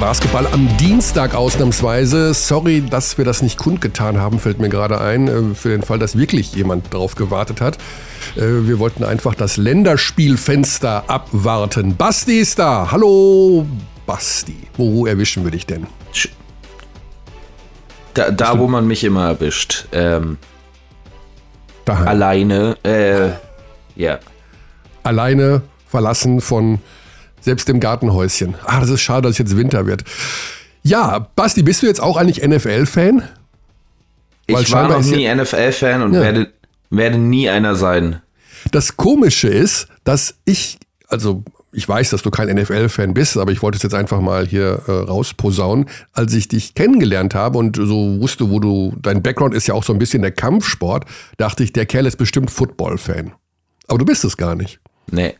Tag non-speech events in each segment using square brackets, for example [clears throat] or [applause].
Basketball am Dienstag ausnahmsweise. Sorry, dass wir das nicht kundgetan haben, fällt mir gerade ein, äh, für den Fall, dass wirklich jemand drauf gewartet hat. Äh, wir wollten einfach das Länderspielfenster abwarten. Basti ist da. Hallo, Basti. Wo erwischen wir dich denn? Da, da wo man mich immer erwischt. Ähm, alleine. Äh, ja. Alleine verlassen von selbst im Gartenhäuschen. Ah, das ist schade, dass es jetzt Winter wird. Ja, Basti, bist du jetzt auch eigentlich NFL-Fan? Ich war noch nie NFL-Fan und ja. werde, werde nie einer sein. Das Komische ist, dass ich, also ich weiß, dass du kein NFL-Fan bist, aber ich wollte es jetzt einfach mal hier äh, rausposaunen. Als ich dich kennengelernt habe und so wusste, wo du, dein Background ist ja auch so ein bisschen der Kampfsport, dachte ich, der Kerl ist bestimmt Football-Fan. Aber du bist es gar nicht. Nee.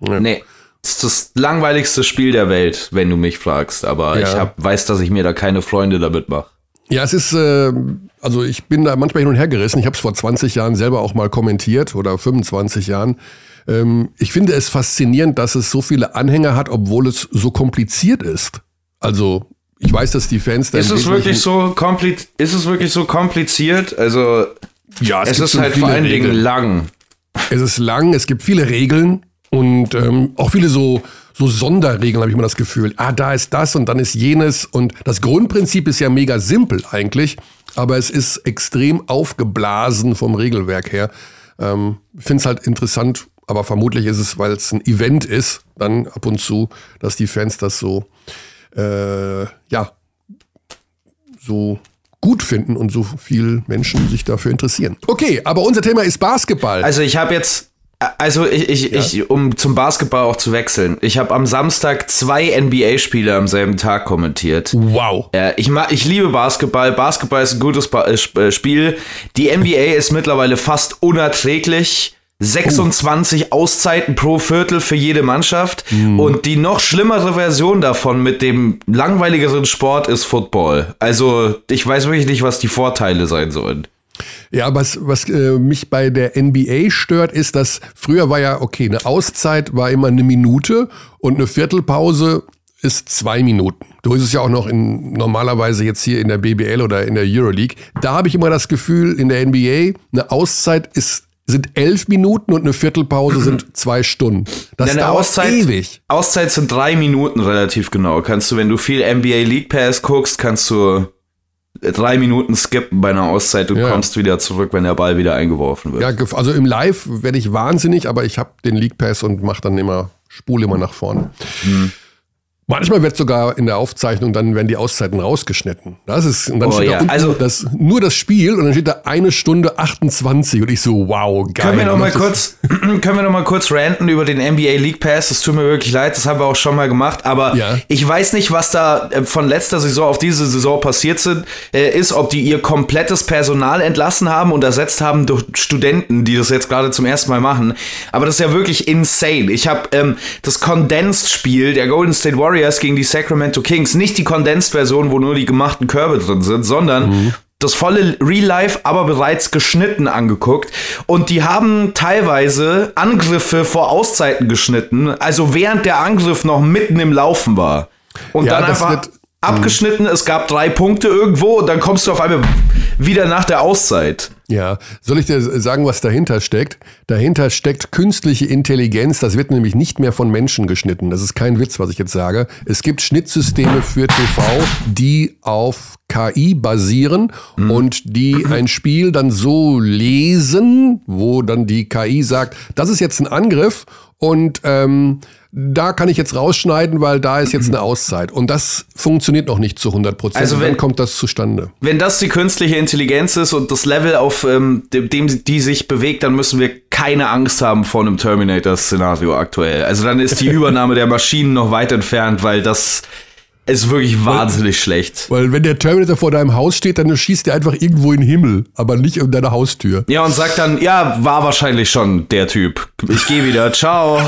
Ja. Nee. Ist das langweiligste Spiel der Welt, wenn du mich fragst. Aber ja. ich hab, weiß, dass ich mir da keine Freunde damit mache. Ja, es ist, äh, also ich bin da manchmal hin und her gerissen. Ich habe es vor 20 Jahren selber auch mal kommentiert oder 25 Jahren. Ähm, ich finde es faszinierend, dass es so viele Anhänger hat, obwohl es so kompliziert ist. Also ich weiß, dass die Fans da ist es wirklich so kompliziert? Ist es wirklich so kompliziert? Also ja, es, es ist halt vor allen Dingen lang. Es ist lang, es gibt viele Regeln. Und ähm, auch viele so, so Sonderregeln habe ich immer das Gefühl. Ah, da ist das und dann ist jenes. Und das Grundprinzip ist ja mega simpel eigentlich, aber es ist extrem aufgeblasen vom Regelwerk her. Ähm, Finde es halt interessant, aber vermutlich ist es, weil es ein Event ist, dann ab und zu, dass die Fans das so, äh, ja, so gut finden und so viel Menschen sich dafür interessieren. Okay, aber unser Thema ist Basketball. Also ich habe jetzt also ich, ich, ja. ich, um zum Basketball auch zu wechseln. Ich habe am Samstag zwei NBA-Spiele am selben Tag kommentiert. Wow. Äh, ich, ich liebe Basketball. Basketball ist ein gutes ba äh, äh Spiel. Die NBA ist mittlerweile fast unerträglich. 26 oh. Auszeiten pro Viertel für jede Mannschaft. Mm. Und die noch schlimmere Version davon mit dem langweiligeren Sport ist Football. Also ich weiß wirklich nicht, was die Vorteile sein sollen. Ja, was, was äh, mich bei der NBA stört, ist, dass früher war ja, okay, eine Auszeit war immer eine Minute und eine Viertelpause ist zwei Minuten. Du ist es ja auch noch in, normalerweise jetzt hier in der BBL oder in der Euroleague. Da habe ich immer das Gefühl, in der NBA, eine Auszeit ist sind elf Minuten und eine Viertelpause sind [clears throat] zwei Stunden. Das ja, dauert Auszeit, ewig. Auszeit sind drei Minuten relativ genau. Kannst du, wenn du viel NBA League Pass guckst, kannst du drei Minuten skippen bei einer Auszeit, du ja. kommst wieder zurück, wenn der Ball wieder eingeworfen wird. Ja, also im Live werde ich wahnsinnig, aber ich habe den League Pass und mache dann immer, spule immer nach vorne. Mhm. Manchmal wird sogar in der Aufzeichnung, dann werden die Auszeiten rausgeschnitten. Das ist, und dann oh, steht ja. da unten also, das, nur das Spiel und dann steht da eine Stunde 28 und ich so, wow, geil. Können wir noch mal kurz, [clears throat] können wir noch mal kurz ranten über den NBA League Pass? Das tut mir wirklich leid, das haben wir auch schon mal gemacht, aber ja. ich weiß nicht, was da äh, von letzter Saison auf diese Saison passiert sind, äh, ist, ob die ihr komplettes Personal entlassen haben und ersetzt haben durch Studenten, die das jetzt gerade zum ersten Mal machen. Aber das ist ja wirklich insane. Ich habe ähm, das Condensed-Spiel der Golden State Warriors Warriors gegen die Sacramento Kings. Nicht die Condensed-Version, wo nur die gemachten Körbe drin sind, sondern mhm. das volle Real Life, aber bereits geschnitten angeguckt. Und die haben teilweise Angriffe vor Auszeiten geschnitten, also während der Angriff noch mitten im Laufen war. Und ja, dann einfach abgeschnitten, es gab drei Punkte irgendwo und dann kommst du auf einmal wieder nach der Auszeit. Ja, soll ich dir sagen, was dahinter steckt? Dahinter steckt künstliche Intelligenz. Das wird nämlich nicht mehr von Menschen geschnitten. Das ist kein Witz, was ich jetzt sage. Es gibt Schnittsysteme für TV, die auf KI basieren mhm. und die ein Spiel dann so lesen, wo dann die KI sagt, das ist jetzt ein Angriff und ähm, da kann ich jetzt rausschneiden, weil da ist jetzt eine [clears throat] Auszeit. Und das funktioniert noch nicht zu 100 Prozent. Also wenn, kommt das zustande. Wenn das die künstliche Intelligenz ist und das Level, auf ähm, dem, dem die sich bewegt, dann müssen wir keine Angst haben vor einem Terminator-Szenario aktuell. Also dann ist die [laughs] Übernahme der Maschinen noch weit entfernt, weil das ist wirklich wahnsinnig weil, schlecht. Weil wenn der Terminator vor deinem Haus steht, dann schießt er einfach irgendwo in den Himmel, aber nicht um deine Haustür. Ja, und sagt dann, ja, war wahrscheinlich schon der Typ. Ich gehe wieder, ciao.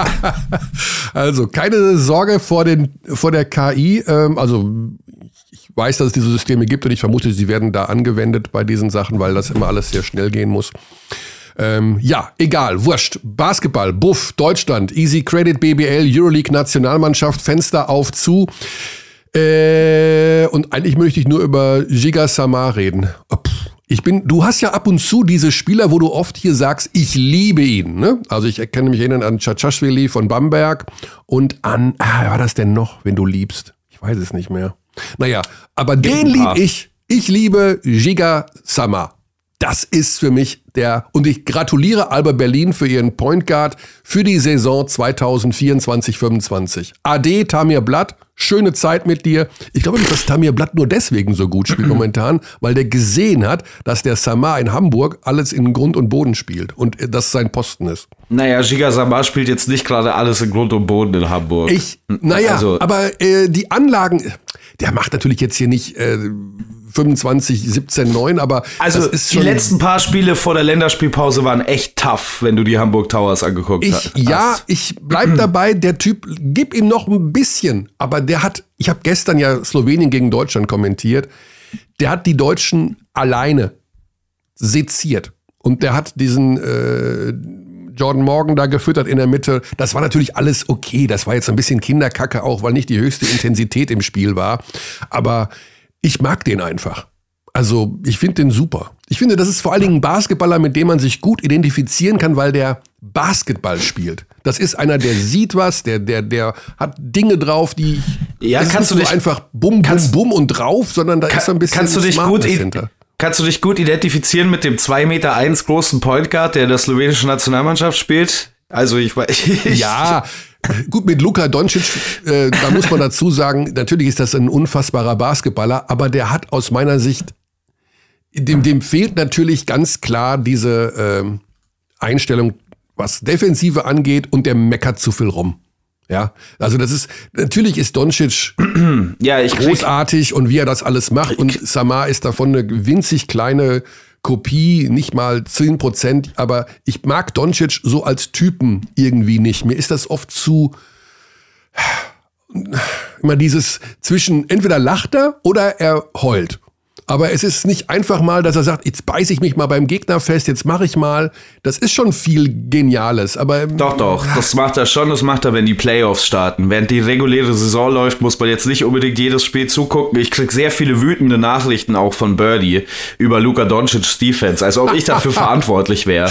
[laughs] also keine Sorge vor, den, vor der KI. Ähm, also ich weiß, dass es diese Systeme gibt und ich vermute, sie werden da angewendet bei diesen Sachen, weil das immer alles sehr schnell gehen muss. Ähm, ja, egal, wurscht. Basketball, Buff, Deutschland, Easy Credit, BBL, Euroleague, Nationalmannschaft, Fenster auf zu. Äh, und eigentlich möchte ich nur über Giga Samar reden. Oh, ich bin, du hast ja ab und zu diese Spieler, wo du oft hier sagst, ich liebe ihn. Ne? Also ich erkenne mich erinnern an Chachashvili von Bamberg und an, ah, war das denn noch, wenn du liebst? Ich weiß es nicht mehr. Naja, aber den liebe ich. Ich liebe Giga Sama. Das ist für mich der, und ich gratuliere Alba Berlin für ihren Point Guard für die Saison 2024-25. Ade, Tamir Blatt, schöne Zeit mit dir. Ich glaube nicht, dass Tamir Blatt nur deswegen so gut spielt [clears throat] momentan, weil der gesehen hat, dass der Samar in Hamburg alles in Grund und Boden spielt und das sein Posten ist. Naja, Giga Samar spielt jetzt nicht gerade alles in Grund und Boden in Hamburg. Ich, naja, also, aber äh, die Anlagen, der macht natürlich jetzt hier nicht äh, 25, 17, 9, aber also die letzten paar Spiele vor der Länderspielpause waren echt tough, wenn du die Hamburg Towers angeguckt ich, hast. Ja, ich bleib dabei, der Typ, gib ihm noch ein bisschen, aber der hat, ich habe gestern ja Slowenien gegen Deutschland kommentiert, der hat die Deutschen alleine seziert und der hat diesen äh, Jordan Morgan da gefüttert in der Mitte. Das war natürlich alles okay. Das war jetzt ein bisschen Kinderkacke auch, weil nicht die höchste Intensität im Spiel war. Aber ich mag den einfach. Also ich finde den super. Ich finde, das ist vor allen Dingen ein Basketballer, mit dem man sich gut identifizieren kann, weil der Basketball spielt. Das ist einer, der sieht was, der, der, der hat Dinge drauf, die ja, kannst du nicht einfach bum, bum, bum und drauf, sondern da kann, ist ein bisschen kannst du dich gut hinter. Kannst du dich gut identifizieren mit dem 2,1 Meter eins großen Point Guard, der in der slowenischen Nationalmannschaft spielt? Also ich weiß. [laughs] ja, Gut, mit Luka Doncic, äh, da muss man dazu sagen, natürlich ist das ein unfassbarer Basketballer, aber der hat aus meiner Sicht, dem, dem fehlt natürlich ganz klar diese äh, Einstellung, was Defensive angeht und der meckert zu viel rum. Ja, also das ist, natürlich ist Doncic ja, ich großartig und wie er das alles macht und Samar ist davon eine winzig kleine Kopie, nicht mal 10 Prozent, aber ich mag Doncic so als Typen irgendwie nicht. Mir ist das oft zu, immer dieses zwischen, entweder lacht er oder er heult. Aber es ist nicht einfach mal, dass er sagt, jetzt beiße ich mich mal beim Gegner fest, jetzt mache ich mal. Das ist schon viel Geniales. Aber doch, doch, das macht er schon. Das macht er, wenn die Playoffs starten. Während die reguläre Saison läuft, muss man jetzt nicht unbedingt jedes Spiel zugucken. Ich krieg sehr viele wütende Nachrichten auch von Birdie über Luka Doncic's Defense, als ob ich dafür [laughs] verantwortlich wäre.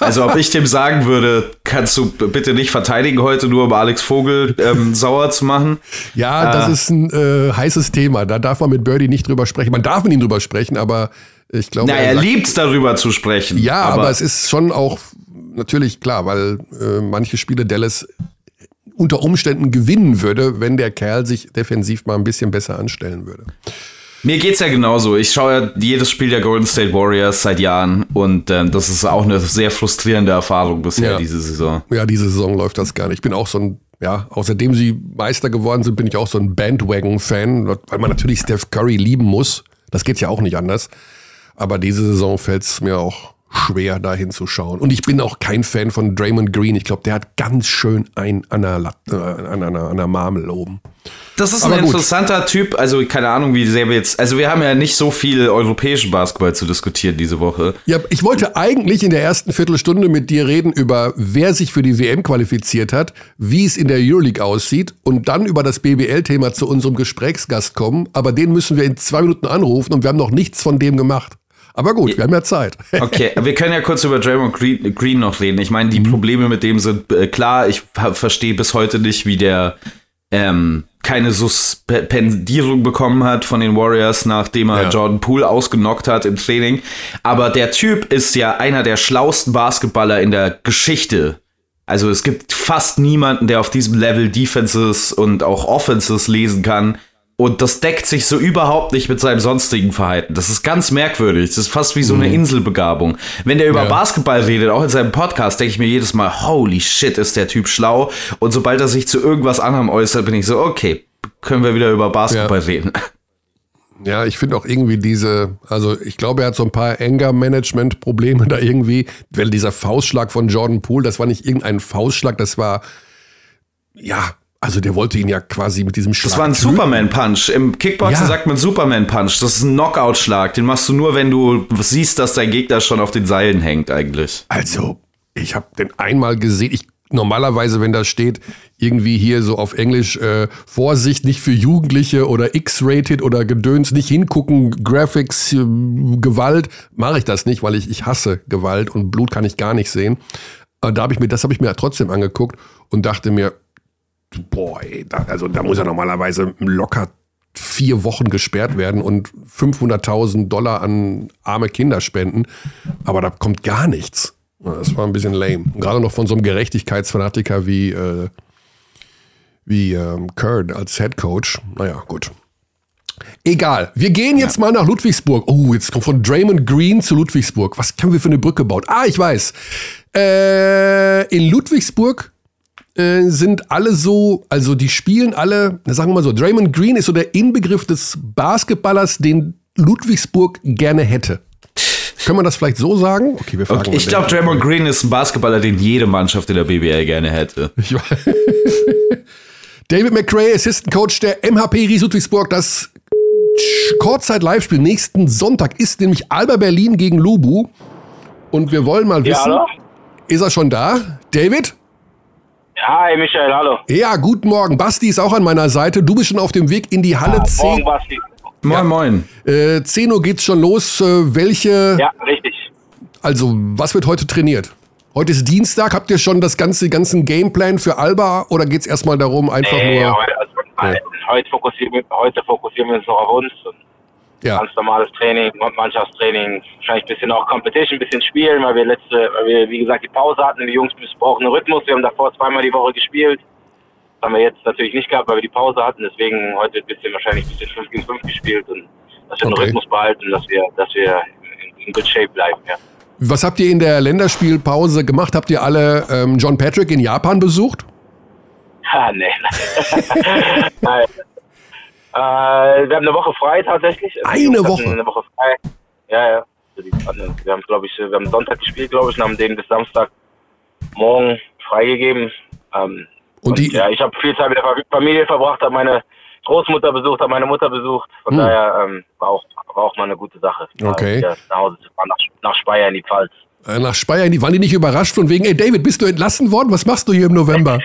Also ob ich dem sagen würde, kannst du bitte nicht verteidigen heute, nur um Alex Vogel ähm, [laughs] sauer zu machen. Ja, das äh, ist ein äh, heißes Thema. Da darf man mit Birdie nicht drüber sprechen. Man darf mit ihn drüber sprechen, aber ich glaube. Na, er, er liebt es darüber zu sprechen. Ja, aber, aber, es ist schon auch natürlich klar, weil äh, manche Spiele Dallas unter Umständen gewinnen würde, wenn der Kerl sich defensiv mal ein bisschen besser anstellen würde. Mir geht's ja genauso. Ich schaue ja jedes Spiel der Golden State Warriors seit Jahren und äh, das ist auch eine sehr frustrierende Erfahrung bisher ja. diese Saison. Ja, diese Saison läuft das gar nicht. Ich bin auch so ein ja, außerdem sie Meister geworden sind, bin ich auch so ein Bandwagon-Fan, weil man natürlich Steph Curry lieben muss. Das geht ja auch nicht anders. Aber diese Saison fällt es mir auch schwer, da hinzuschauen. Und ich bin auch kein Fan von Draymond Green. Ich glaube, der hat ganz schön ein an der, äh, an einer, an einer Marmel oben. Das ist ein Aber interessanter gut. Typ. Also, keine Ahnung, wie sehr wir jetzt. Also, wir haben ja nicht so viel europäischen Basketball zu diskutieren diese Woche. Ja, ich wollte eigentlich in der ersten Viertelstunde mit dir reden über, wer sich für die WM qualifiziert hat, wie es in der Euroleague aussieht und dann über das BBL-Thema zu unserem Gesprächsgast kommen. Aber den müssen wir in zwei Minuten anrufen und wir haben noch nichts von dem gemacht. Aber gut, wir haben ja Zeit. [laughs] Okay, wir können ja kurz über Draymond Green, Green noch reden. Ich meine, die mhm. Probleme mit dem sind äh, klar. Ich verstehe bis heute nicht, wie der ähm, keine Suspendierung bekommen hat von den Warriors, nachdem er ja. Jordan Poole ausgenockt hat im Training. Aber der Typ ist ja einer der schlausten Basketballer in der Geschichte. Also es gibt fast niemanden, der auf diesem Level Defenses und auch Offenses lesen kann und das deckt sich so überhaupt nicht mit seinem sonstigen Verhalten. Das ist ganz merkwürdig. Das ist fast wie so eine mhm. Inselbegabung. Wenn der über ja. Basketball redet, auch in seinem Podcast, denke ich mir jedes Mal, holy shit, ist der Typ schlau. Und sobald er sich zu irgendwas anderem äußert, bin ich so, okay, können wir wieder über Basketball ja. reden. Ja, ich finde auch irgendwie diese, also ich glaube, er hat so ein paar Anger-Management-Probleme da irgendwie. Weil dieser Faustschlag von Jordan Poole, das war nicht irgendein Faustschlag, das war, ja, Also der wollte ihn ja quasi mit diesem Schlag. Das war ein Superman-Punch. Im Kickboxen ja. sagt man Superman-Punch. Das ist ein Knockout-Schlag. Den machst du nur, wenn du siehst, dass dein Gegner schon auf den Seilen hängt, eigentlich. Also, ich habe den einmal gesehen. Ich normalerweise, wenn da steht, irgendwie hier so auf Englisch, äh, Vorsicht, nicht für Jugendliche oder X-rated oder Gedöns, nicht hingucken, Graphics, äh, Gewalt, mache ich das nicht, weil ich, ich hasse Gewalt und Blut kann ich gar nicht sehen. Aber da habe ich mir, das habe ich mir trotzdem angeguckt und dachte mir, boah, ey, da, also da muss er normalerweise locker vier Wochen gesperrt werden und 500.000 Dollar an arme Kinder spenden. Aber da kommt gar nichts. Das war ein bisschen lame. Gerade noch von so einem Gerechtigkeitsfanatiker wie, äh, wie ähm, Kurt als Head Coach. Naja, gut. Egal. Wir gehen jetzt ja. mal nach Ludwigsburg. Oh, jetzt kommt von Draymond Green zu Ludwigsburg. Was können wir für eine Brücke bauen? Ah, ich weiß. Äh, in Ludwigsburg äh, sind alle so, also die spielen alle, sagen wir mal so, Draymond Green ist so der Inbegriff des Basketballers, den Ludwigsburg gerne hätte. Können wir das vielleicht so sagen? Okay, wir fragen okay, Ich glaube, Draymond Green ist ein Basketballer, den jede Mannschaft in der BBL gerne hätte. [laughs] David McRae, Assistant Coach der MHP Ries Ludwigsburg. Das Kurzzeit-Live-Spiel nächsten Sonntag ist nämlich Alba Berlin gegen Lubu. Und wir wollen mal wissen, ja, ist er schon da? David? Hi, Michael, hallo. Ja, guten Morgen. Basti ist auch an meiner Seite. Du bist schon auf dem Weg in die Halle ja, 10. Morgen, Basti. Moin, ja. moin. Äh, 10 Uhr geht's schon los. Äh, welche. Ja, richtig. Also, was wird heute trainiert? Heute ist Dienstag. Habt ihr schon das ganze, ganzen Gameplan für Alba oder geht's erstmal darum, einfach nee, nur. Also, nee. heute, fokussieren, heute fokussieren wir uns noch auf uns. Ja. Ganz normales Training, Mannschaftstraining, wahrscheinlich ein bisschen auch Competition, ein bisschen spielen, weil wir letzte, weil wir, wie gesagt, die Pause hatten. Die Jungs brauchen einen Rhythmus. Wir haben davor zweimal die Woche gespielt haben wir jetzt natürlich nicht gehabt, weil wir die Pause hatten. Deswegen heute ein bisschen wahrscheinlich ein bisschen 5 gegen 5 gespielt und dass wir okay. den Rhythmus behalten, dass wir, dass wir in, in good shape bleiben. Ja. Was habt ihr in der Länderspielpause gemacht? Habt ihr alle ähm, John Patrick in Japan besucht? Ah, nee. [laughs] Nein. Äh, wir haben eine Woche frei tatsächlich. Eine Woche? Eine Woche frei. Ja, ja. Wir haben, glaube ich, wir haben Sonntag gespielt, glaube ich, und haben den bis Samstag morgen freigegeben. Ähm, und, die, ja, ich habe viel Zeit mit der Familie verbracht, habe meine Großmutter besucht, habe meine Mutter besucht. Von hm. daher ähm, war, auch, war auch mal eine gute Sache. Okay. Nach Hause zu fahren, nach, nach Speyer in die Pfalz. Äh, nach Speyer waren die nicht überrascht von wegen, ey David, bist du entlassen worden? Was machst du hier im November? [laughs]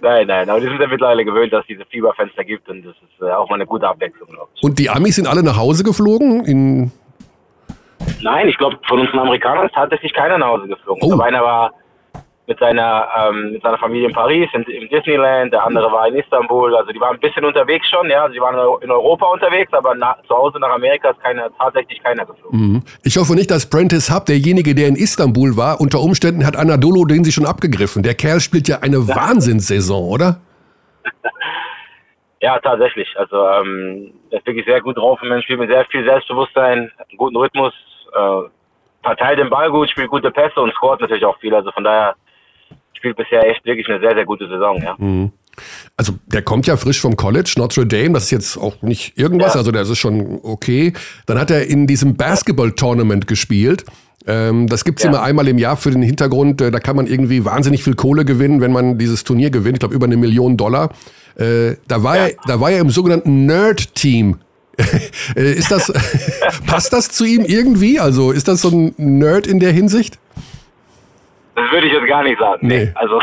nein, nein, aber die sind ja mittlerweile gewöhnt, dass es diese Fieberfenster gibt und das ist äh, auch mal eine gute Abwechslung, glaube ich. Und die Amis sind alle nach Hause geflogen? In Nein, ich glaube, von uns Amerikanern ist tatsächlich keiner nach Hause geflogen. Oh. einer war mit seiner, ähm, mit seiner Familie in Paris, in, im Disneyland, der andere war in Istanbul. Also die waren ein bisschen unterwegs schon, ja. Sie waren in Europa unterwegs, aber nach, zu Hause nach Amerika ist keine, tatsächlich keiner geflogen. Mhm. Ich hoffe nicht, dass Prentice Hub, derjenige, der in Istanbul war, unter Umständen hat Anadolu den sie schon abgegriffen. Der Kerl spielt ja eine [laughs] Wahnsinnssaison, oder? [laughs] ja, tatsächlich. Also ähm, er ist wirklich sehr gut drauf und man spielt mit sehr viel Selbstbewusstsein, guten Rhythmus, äh, verteilt den Ball gut, spielt gute Pässe und scoret natürlich auch viel. Also von daher spielt bisher echt wirklich eine sehr, sehr gute Saison, ja. Mhm. Also der kommt ja frisch vom College, Notre Dame, das ist jetzt auch nicht irgendwas, ja. also das ist schon okay. Dann hat er in diesem Basketball-Tournament gespielt. Ähm, das gibt's ja. immer einmal im Jahr für den Hintergrund, äh, da kann man irgendwie wahnsinnig viel Kohle gewinnen, wenn man dieses Turnier gewinnt, ich glaube über eine Million Dollar. Äh, da, war ja. er, da war er im sogenannten Nerd-Team. [laughs] Äh, ist das, [laughs] passt das zu ihm irgendwie? Also ist das so ein Nerd in der Hinsicht? Das würde ich jetzt gar nicht sagen. Nee. nee. Also,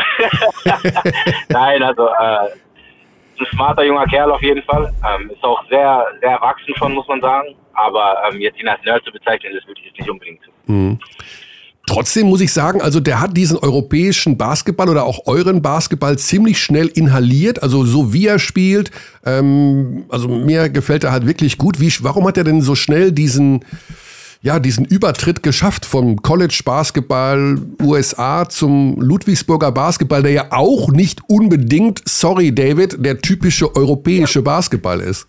[laughs] nein, also, äh, ein smarter junger Kerl auf jeden Fall. Ähm, ist auch sehr, sehr erwachsen schon, muss man sagen. Aber ähm, jetzt ihn als Nerd zu bezeichnen, das würde ich jetzt nicht unbedingt tun. Mhm. Trotzdem muss ich sagen, also der hat diesen europäischen Basketball oder auch euren Basketball ziemlich schnell inhaliert, also so wie er spielt. Ähm, also mir gefällt er halt wirklich gut. Wie, warum hat er denn so schnell diesen ja, diesen Übertritt geschafft vom College Basketball USA zum Ludwigsburger Basketball, der ja auch nicht unbedingt, sorry David, der typische europäische Basketball ist.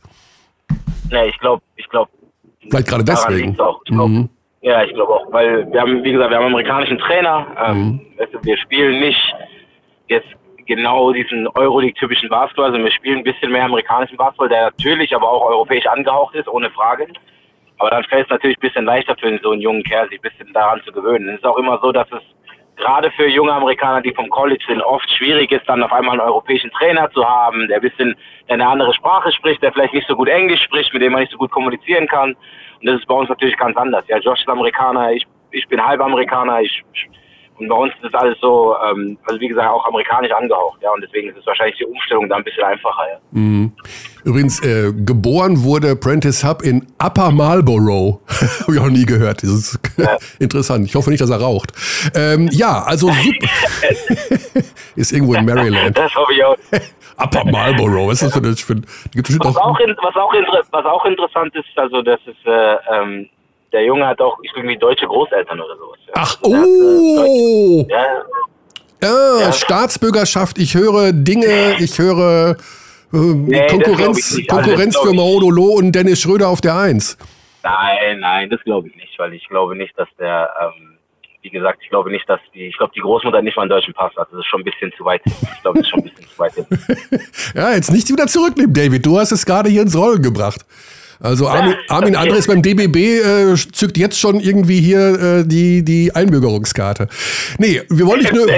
Ja, ich glaube, ich glaube. Vielleicht gerade deswegen. Auch. Ich glaub, mhm. Ja, ich glaube auch, weil wir haben, wie gesagt, wir haben einen amerikanischen Trainer. Ähm, mhm. wir spielen nicht jetzt genau diesen Euroleague-typischen Basketball, also wir spielen ein bisschen mehr amerikanischen Basketball, der natürlich aber auch europäisch angehaucht ist, ohne Frage. Aber dann fällt es natürlich ein bisschen leichter für so einen jungen Kerl, sich ein bisschen daran zu gewöhnen. Es ist auch immer so, dass es gerade für junge Amerikaner, die vom College sind, oft schwierig ist, dann auf einmal einen europäischen Trainer zu haben, der ein bisschen der eine andere Sprache spricht, der vielleicht nicht so gut Englisch spricht, mit dem man nicht so gut kommunizieren kann. Und das ist bei uns natürlich ganz anders. Ja, Josh ist Amerikaner, ich, ich bin halb Amerikaner, ich, und bei uns ist das alles so, ähm, also wie gesagt, auch amerikanisch angehaucht, ja, und deswegen ist es wahrscheinlich die Umstellung da ein bisschen einfacher, ja. Mhm. Übrigens, äh, geboren wurde Prentice Hub in Upper Marlborough. [laughs] Habe ich auch nie gehört. Das ist ja. [laughs] interessant. Ich hoffe nicht, dass er raucht. Ähm, ja, also [laughs] ist irgendwo in Maryland. Das hoffe ich auch. Upper Marlborough, was ist das für ein... Für, gibt's was, auch, in, was, auch was auch interessant ist, also das ist, äh, ähm, der Junge hat auch irgendwie deutsche Großeltern oder sowas. Ja. Ach, oh! Ja. Ja, ja, Staatsbürgerschaft, ich höre Dinge, ich höre äh, nee, Konkurrenz, Konkurrenz für Maudolo und Dennis Schröder auf der Eins. Nein, nein, das glaube ich nicht, weil ich glaube nicht, dass der, ähm, wie gesagt, ich glaube nicht, dass die, ich glaube, die Großmutter nicht mal einen deutschen Pass hat. Das ist schon ein bisschen zu weit. Ich glaube, das ist schon ein bisschen zu weit. [laughs] ja, jetzt nichts wieder zurücknehmen, David. Du hast es gerade hier ins Rollen gebracht. Also Armin, Armin Andres beim DBB äh, zückt jetzt schon irgendwie hier äh, die, die Einbürgerungskarte. Nee, wir wollen nicht nur... [laughs]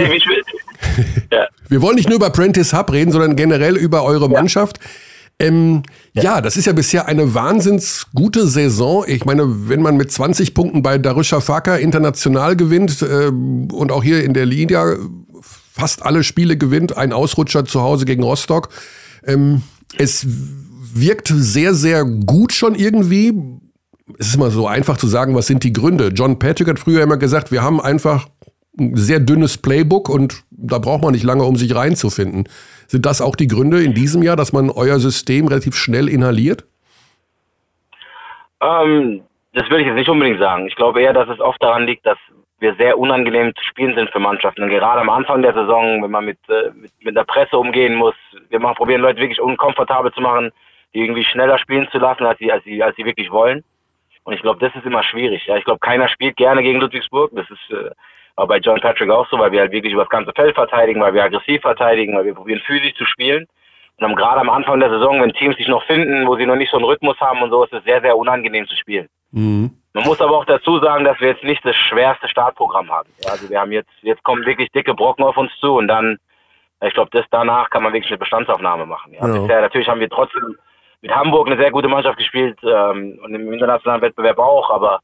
Wir wollen nicht nur über Prentice Hub reden, sondern generell über eure Mannschaft. Ähm, ja. ja. das ist ja bisher eine wahnsinns gute Saison. Ich meine, wenn man mit 20 Punkten bei Darüşşafaka international gewinnt äh, und auch hier in der Liga fast alle Spiele gewinnt, ein Ausrutscher zu Hause gegen Rostock. Ähm, es wirkt sehr, sehr gut schon irgendwie. Es ist immer so einfach zu sagen, was sind die Gründe. John Patrick hat früher immer gesagt, wir haben einfach ein sehr dünnes Playbook und da braucht man nicht lange, um sich reinzufinden. Sind das auch die Gründe in diesem Jahr, dass man euer System relativ schnell inhaliert? Ähm, das würde ich jetzt nicht unbedingt sagen. Ich glaube eher, dass es oft daran liegt, dass wir sehr unangenehm zu spielen sind für Mannschaften. Und gerade am Anfang der Saison, wenn man mit, äh, mit, mit der Presse umgehen muss, wir machen, probieren Leute wirklich unkomfortabel zu machen, irgendwie schneller spielen zu lassen, als sie, als sie, als sie wirklich wollen. Und ich glaube, das ist immer schwierig. Ja, ich glaube, keiner spielt gerne gegen Ludwigsburg. Das ist äh, aber bei John Patrick auch so, weil wir halt wirklich über das ganze Feld verteidigen, weil wir aggressiv verteidigen, weil wir probieren physisch zu spielen. Und gerade am Anfang der Saison, wenn Teams sich noch finden, wo sie noch nicht so einen Rhythmus haben und so, ist es sehr, sehr unangenehm zu spielen. Mhm. Man muss aber auch dazu sagen, dass wir jetzt nicht das schwerste Startprogramm haben. Ja, also wir haben jetzt, jetzt kommen wirklich dicke Brocken auf uns zu und dann, ich glaube, das danach kann man wirklich eine Bestandsaufnahme machen. Ja. ja. Bisher natürlich haben wir trotzdem mit Hamburg eine sehr gute Mannschaft gespielt ähm, und im internationalen Wettbewerb auch, aber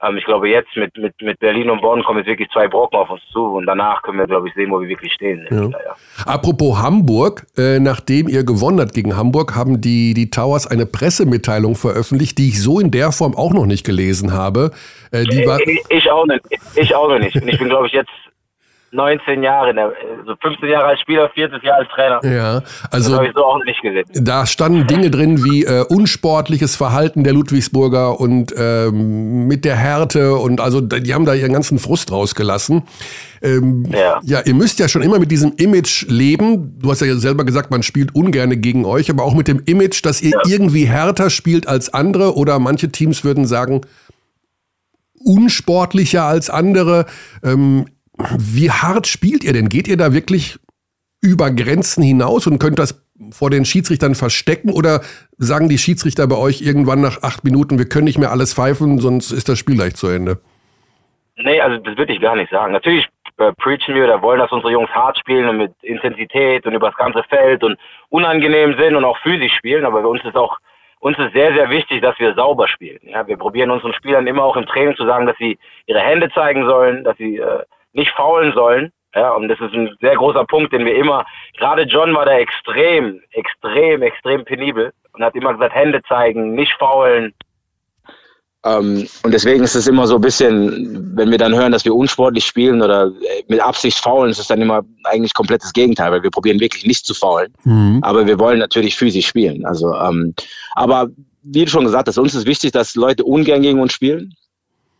ähm, ich glaube, jetzt mit, mit, mit Berlin und Bonn kommen jetzt wirklich zwei Brocken auf uns zu und danach können wir, glaube ich, sehen, wo wir wirklich stehen. Ja. Liga, ja. Apropos Hamburg, äh, nachdem ihr gewonnen habt gegen Hamburg, haben die, die Towers eine Pressemitteilung veröffentlicht, die ich so in der Form auch noch nicht gelesen habe. Äh, die war ich, ich, auch nicht. Ich auch noch nicht. Und ich bin, glaube ich, jetzt 19 Jahre, also 15 Jahre als Spieler, viertes Jahr als Trainer. Ja, also das habe ich so auch nicht gesehen. Da standen Dinge drin wie äh, unsportliches Verhalten der Ludwigsburger und ähm, mit der Härte und also die haben da ihren ganzen Frust rausgelassen. Ähm, ja. ja, ihr müsst ja schon immer mit diesem Image leben. Du hast ja selber gesagt, man spielt ungerne gegen euch, aber auch mit dem Image, dass ihr ja. irgendwie härter spielt als andere oder manche Teams würden sagen, unsportlicher als andere. Ähm, wie hart spielt ihr denn? Geht ihr da wirklich über Grenzen hinaus und könnt das vor den Schiedsrichtern verstecken oder sagen die Schiedsrichter bei euch irgendwann nach acht Minuten, wir können nicht mehr alles pfeifen, sonst ist das Spiel leicht zu Ende? Nee, also das würde ich gar nicht sagen. Natürlich äh, preachen wir oder wollen, dass unsere Jungs hart spielen und mit Intensität und über das ganze Feld und unangenehm sind und auch physisch spielen, aber bei uns ist auch uns ist sehr, sehr wichtig, dass wir sauber spielen. Ja, wir probieren unseren Spielern immer auch im Training zu sagen, dass sie ihre Hände zeigen sollen, dass sie äh, nicht faulen sollen. Ja, und das ist ein sehr großer Punkt, den wir immer, gerade John war da extrem, extrem, extrem penibel und hat immer gesagt, Hände zeigen, nicht faulen. Ähm, und deswegen ist es immer so ein bisschen, wenn wir dann hören, dass wir unsportlich spielen oder äh, mit Absicht faulen, ist es dann immer eigentlich komplett das Gegenteil, weil wir probieren wirklich nicht zu faulen. Mhm. Aber wir wollen natürlich physisch spielen. Also, ähm, aber wie du schon gesagt hast, uns ist wichtig, dass Leute ungern gegen uns spielen.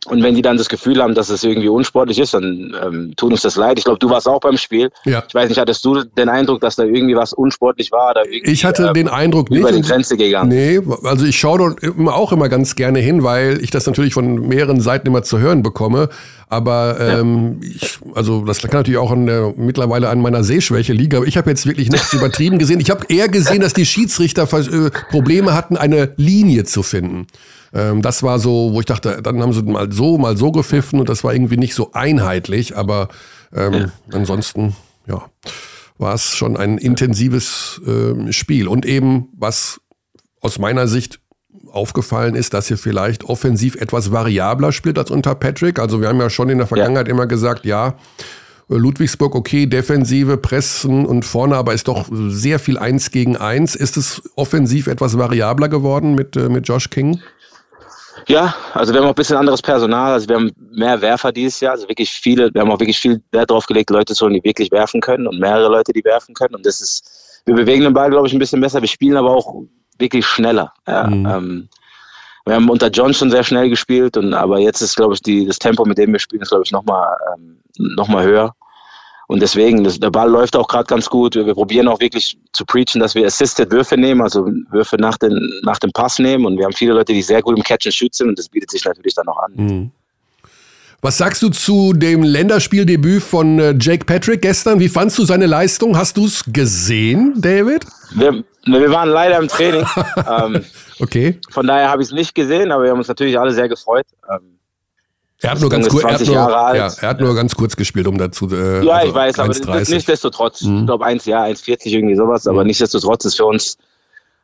Und wenn die dann das Gefühl haben, dass es irgendwie unsportlich ist, dann ähm, tut uns das leid. Ich glaube, du warst auch beim Spiel. Ja. Ich weiß nicht, hattest du den Eindruck, dass da irgendwie was unsportlich war? Oder ich hatte äh, den Eindruck nicht. Über die Grenze gegangen. Nee, also ich schaue dort immer, auch immer ganz gerne hin, weil ich das natürlich von mehreren Seiten immer zu hören bekomme. Aber ähm, ja. ich, also das kann natürlich auch an der, mittlerweile an meiner Sehschwäche liegen. Aber ich habe jetzt wirklich nichts übertrieben gesehen. Ich habe eher gesehen, dass die Schiedsrichter äh, Probleme hatten, eine Linie zu finden. Ähm, das war so, wo ich dachte, dann haben sie mal so, mal so gepfiffen und das war irgendwie nicht so einheitlich, aber ähm, ja. ansonsten, ja, war es schon ein intensives äh, Spiel. Und eben, was aus meiner Sicht aufgefallen ist, dass ihr vielleicht offensiv etwas variabler spielt als unter Patrick. Also wir haben ja schon in der Vergangenheit ja. immer gesagt, ja, Ludwigsburg, okay, Defensive, Pressen und vorne, aber ist doch sehr viel Eins gegen Eins. Ist es offensiv etwas variabler geworden mit, äh, mit Josh King? Ja, also wir haben auch ein bisschen anderes Personal, also wir haben mehr Werfer dieses Jahr, also wirklich viele, wir haben auch wirklich viel Wert darauf gelegt, Leute zu holen, die wirklich werfen können und mehrere Leute, die werfen können und das ist, wir bewegen den Ball, glaube ich, ein bisschen besser, wir spielen aber auch wirklich schneller. Ja. Mhm. Ähm, wir haben unter John schon sehr schnell gespielt, und, aber jetzt ist, glaube ich, die, das Tempo, mit dem wir spielen, ist, glaube ich, nochmal ähm, noch höher. Und deswegen, das, der Ball läuft auch gerade ganz gut. Wir, wir, probieren auch wirklich zu preachen, dass wir Assisted Würfe nehmen, also Würfe nach, den, nach dem Pass nehmen. Und wir haben viele Leute, die sehr gut im Catch and Shoot sind und das bietet sich natürlich dann auch an. Mhm. Was sagst du zu dem Länderspieldebüt von äh, Jake Patrick gestern? Wie fandst du seine Leistung? Hast du es gesehen, David? Wir, wir waren leider im Training. [laughs] ähm, okay. Von daher habe ich es nicht gesehen, aber wir haben uns natürlich alle sehr gefreut. Ähm, er hat nur ganz kurz, er hat nur, ja, er hat nur ganz kurz gespielt, um dazu. Äh, ja, also ich weiß, aber das, nichtsdestotrotz, mhm. ich glaube 1 Jahr, 1,40 irgendwie sowas, aber mhm. nichtsdestotrotz ist für uns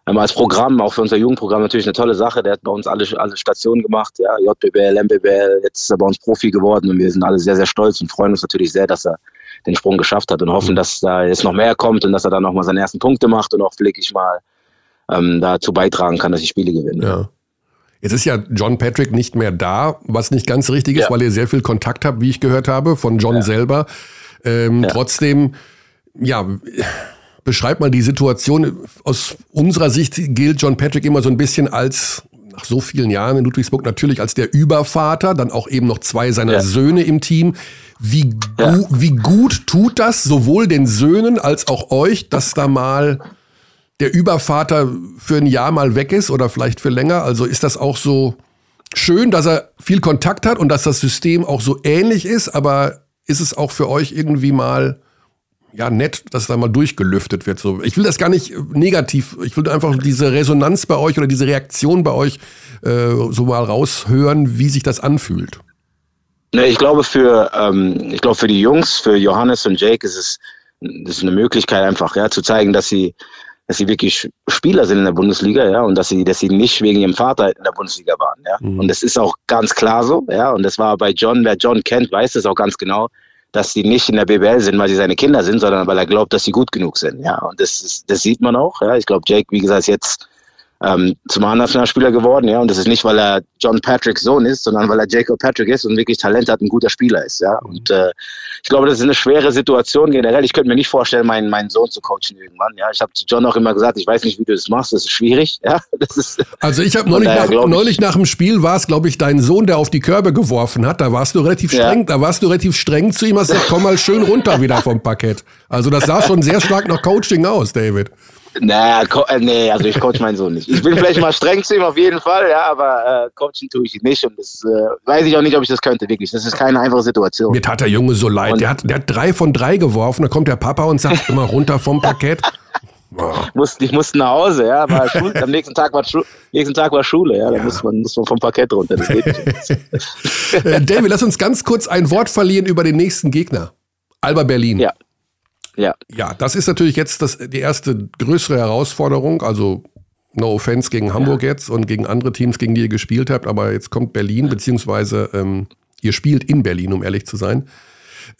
ähm, als Programm, auch für unser Jugendprogramm natürlich eine tolle Sache. Der hat bei uns alle, alle Stationen gemacht, ja, JBL, MBBL, jetzt ist er bei uns Profi geworden und wir sind alle sehr, sehr stolz und freuen uns natürlich sehr, dass er den Sprung geschafft hat und hoffen, mhm. dass da jetzt noch mehr kommt und dass er dann nochmal seine ersten Punkte macht und auch wirklich mal ähm, dazu beitragen kann, dass die Spiele gewinnen. Ja. Jetzt ist ja John Patrick nicht mehr da, was nicht ganz richtig ist, ja. weil ihr sehr viel Kontakt habt, wie ich gehört habe, von John ja. selber. Ähm, ja. Trotzdem, ja, beschreibt mal die Situation. Aus unserer Sicht gilt John Patrick immer so ein bisschen als, nach so vielen Jahren in Ludwigsburg, natürlich als der Übervater, dann auch eben noch zwei seiner Söhne im Team. Wie, gu wie gut tut das sowohl den Söhnen als auch euch, dass da mal der Übervater für ein Jahr mal weg ist oder vielleicht für länger? Also ist das auch so schön, dass er viel Kontakt hat und dass das System auch so ähnlich ist, aber ist es auch für euch irgendwie mal ja nett, dass da mal durchgelüftet wird. So, ich will das gar nicht negativ. Ich will einfach diese Resonanz bei euch oder diese Reaktion bei euch äh, so mal raushören, wie sich das anfühlt. Ne, ich glaube für ähm, ich glaube für die Jungs, für Johannes und Jake ist es das ist eine Möglichkeit einfach, ja, zu zeigen, dass sie dass sie wirklich Spieler sind in der Bundesliga, ja, und dass sie, dass sie nicht wegen ihrem Vater in der Bundesliga waren, ja. Mhm. Und das ist auch ganz klar so, ja. Und das war bei John, wer John kennt, weiß das auch ganz genau, dass sie nicht in der BBL sind, weil sie seine Kinder sind, sondern weil er glaubt, dass sie gut genug sind, ja. Und das, ist, das sieht man auch, ja. Ich glaube, Jake, wie gesagt, ist jetzt ähm, zum A-Nationalspieler geworden, ja. Und das ist nicht, weil er John Patricks Sohn ist, sondern weil er Jacob Patrick ist und wirklich Talent hat, ein guter Spieler ist, ja. Und äh, ich glaube, das ist eine schwere Situation generell. Ich könnte mir nicht vorstellen, meinen, meinen Sohn zu coachen irgendwann, ja. Ich habe zu John auch immer gesagt, ich weiß nicht, wie du das machst, das ist schwierig, ja. [laughs] Das ist, also ich habe neulich, nach, neulich nach dem Spiel war es, glaube ich, dein Sohn, der auf die Körbe geworfen hat. Da warst du relativ streng, ja. da warst du relativ streng zu ihm, hast gesagt, komm mal schön runter wieder vom Parkett. Also das sah schon sehr stark nach Coaching aus, David. Naja, äh, nee, also ich coach meinen Sohn nicht. Ich bin vielleicht mal streng zu ihm auf jeden Fall, ja, aber äh, coachen tue ich ihn nicht und das äh, weiß ich auch nicht, ob ich das könnte, wirklich. Das ist keine einfache Situation. Mir tat der Junge so leid. der hat, der hat drei von drei geworfen, da kommt der Papa und sagt immer runter vom Parkett. [laughs] Oh. Ich, musste, ich musste nach Hause, ja, war Schule, am nächsten Tag war, Schu nächsten Tag war Schule, ja, da ja. Muss, man, muss man vom Parkett runter. Das geht nicht. [laughs] Äh, David, lass uns ganz kurz ein Wort verlieren über den nächsten Gegner. Alba Berlin. Ja. Ja. Ja, das ist natürlich jetzt das, die erste größere Herausforderung. Also no offense gegen Hamburg ja. jetzt und gegen andere Teams, gegen die ihr gespielt habt. Aber jetzt kommt Berlin, beziehungsweise ähm, ihr spielt in Berlin, um ehrlich zu sein.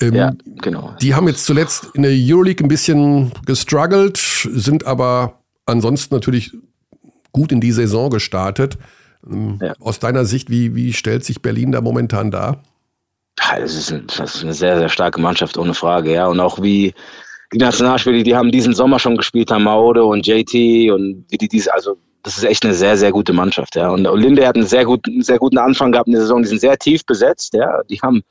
Ähm, ja, genau. Die haben jetzt zuletzt in der Euroleague ein bisschen gestruggelt, sind aber ansonsten natürlich gut in die Saison gestartet. Ähm, ja. Aus deiner Sicht, wie, wie stellt sich Berlin da momentan dar? Das ist, ein, das ist, eine sehr, sehr starke Mannschaft, ohne Frage, ja. Und auch wie, die Nationalspieler, die haben diesen Sommer schon gespielt haben, Maode und JT und wie die diese, also das ist echt eine sehr, sehr gute Mannschaft, ja. Und Linde hat einen sehr guten, sehr guten Anfang gehabt in der Saison, die sind sehr tief besetzt, ja. Die haben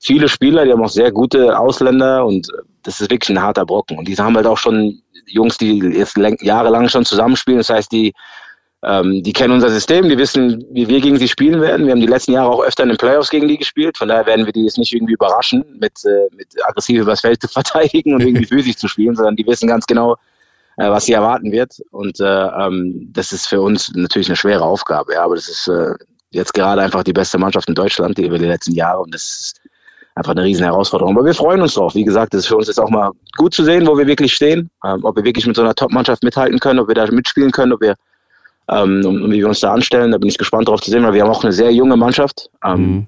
viele Spieler, die haben auch sehr gute Ausländer und das ist wirklich ein harter Brocken. Und die haben halt auch schon Jungs, die jetzt jahrelang schon zusammenspielen, das heißt, die ähm, die kennen unser System, die wissen, wie wir gegen sie spielen werden. Wir haben die letzten Jahre auch öfter in den Playoffs gegen die gespielt. Von daher werden wir die jetzt nicht irgendwie überraschen, mit, äh, mit aggressiv übers Feld zu [laughs] verteidigen und irgendwie physisch zu spielen, sondern die wissen ganz genau, äh, was sie erwarten wird. Und äh, ähm, das ist für uns natürlich eine schwere Aufgabe. Ja, aber das ist äh, jetzt gerade einfach die beste Mannschaft in Deutschland über die letzten Jahre und das ist einfach eine riesen Herausforderung. Aber wir freuen uns drauf. Wie gesagt, das ist für uns jetzt auch mal gut zu sehen, wo wir wirklich stehen, ähm, ob wir wirklich mit so einer Top-Mannschaft mithalten können, ob wir da mitspielen können, ob wir ähm, und, wie wir uns da anstellen. Da bin ich gespannt drauf zu sehen, weil wir haben auch eine sehr junge Mannschaft. Ähm, mhm.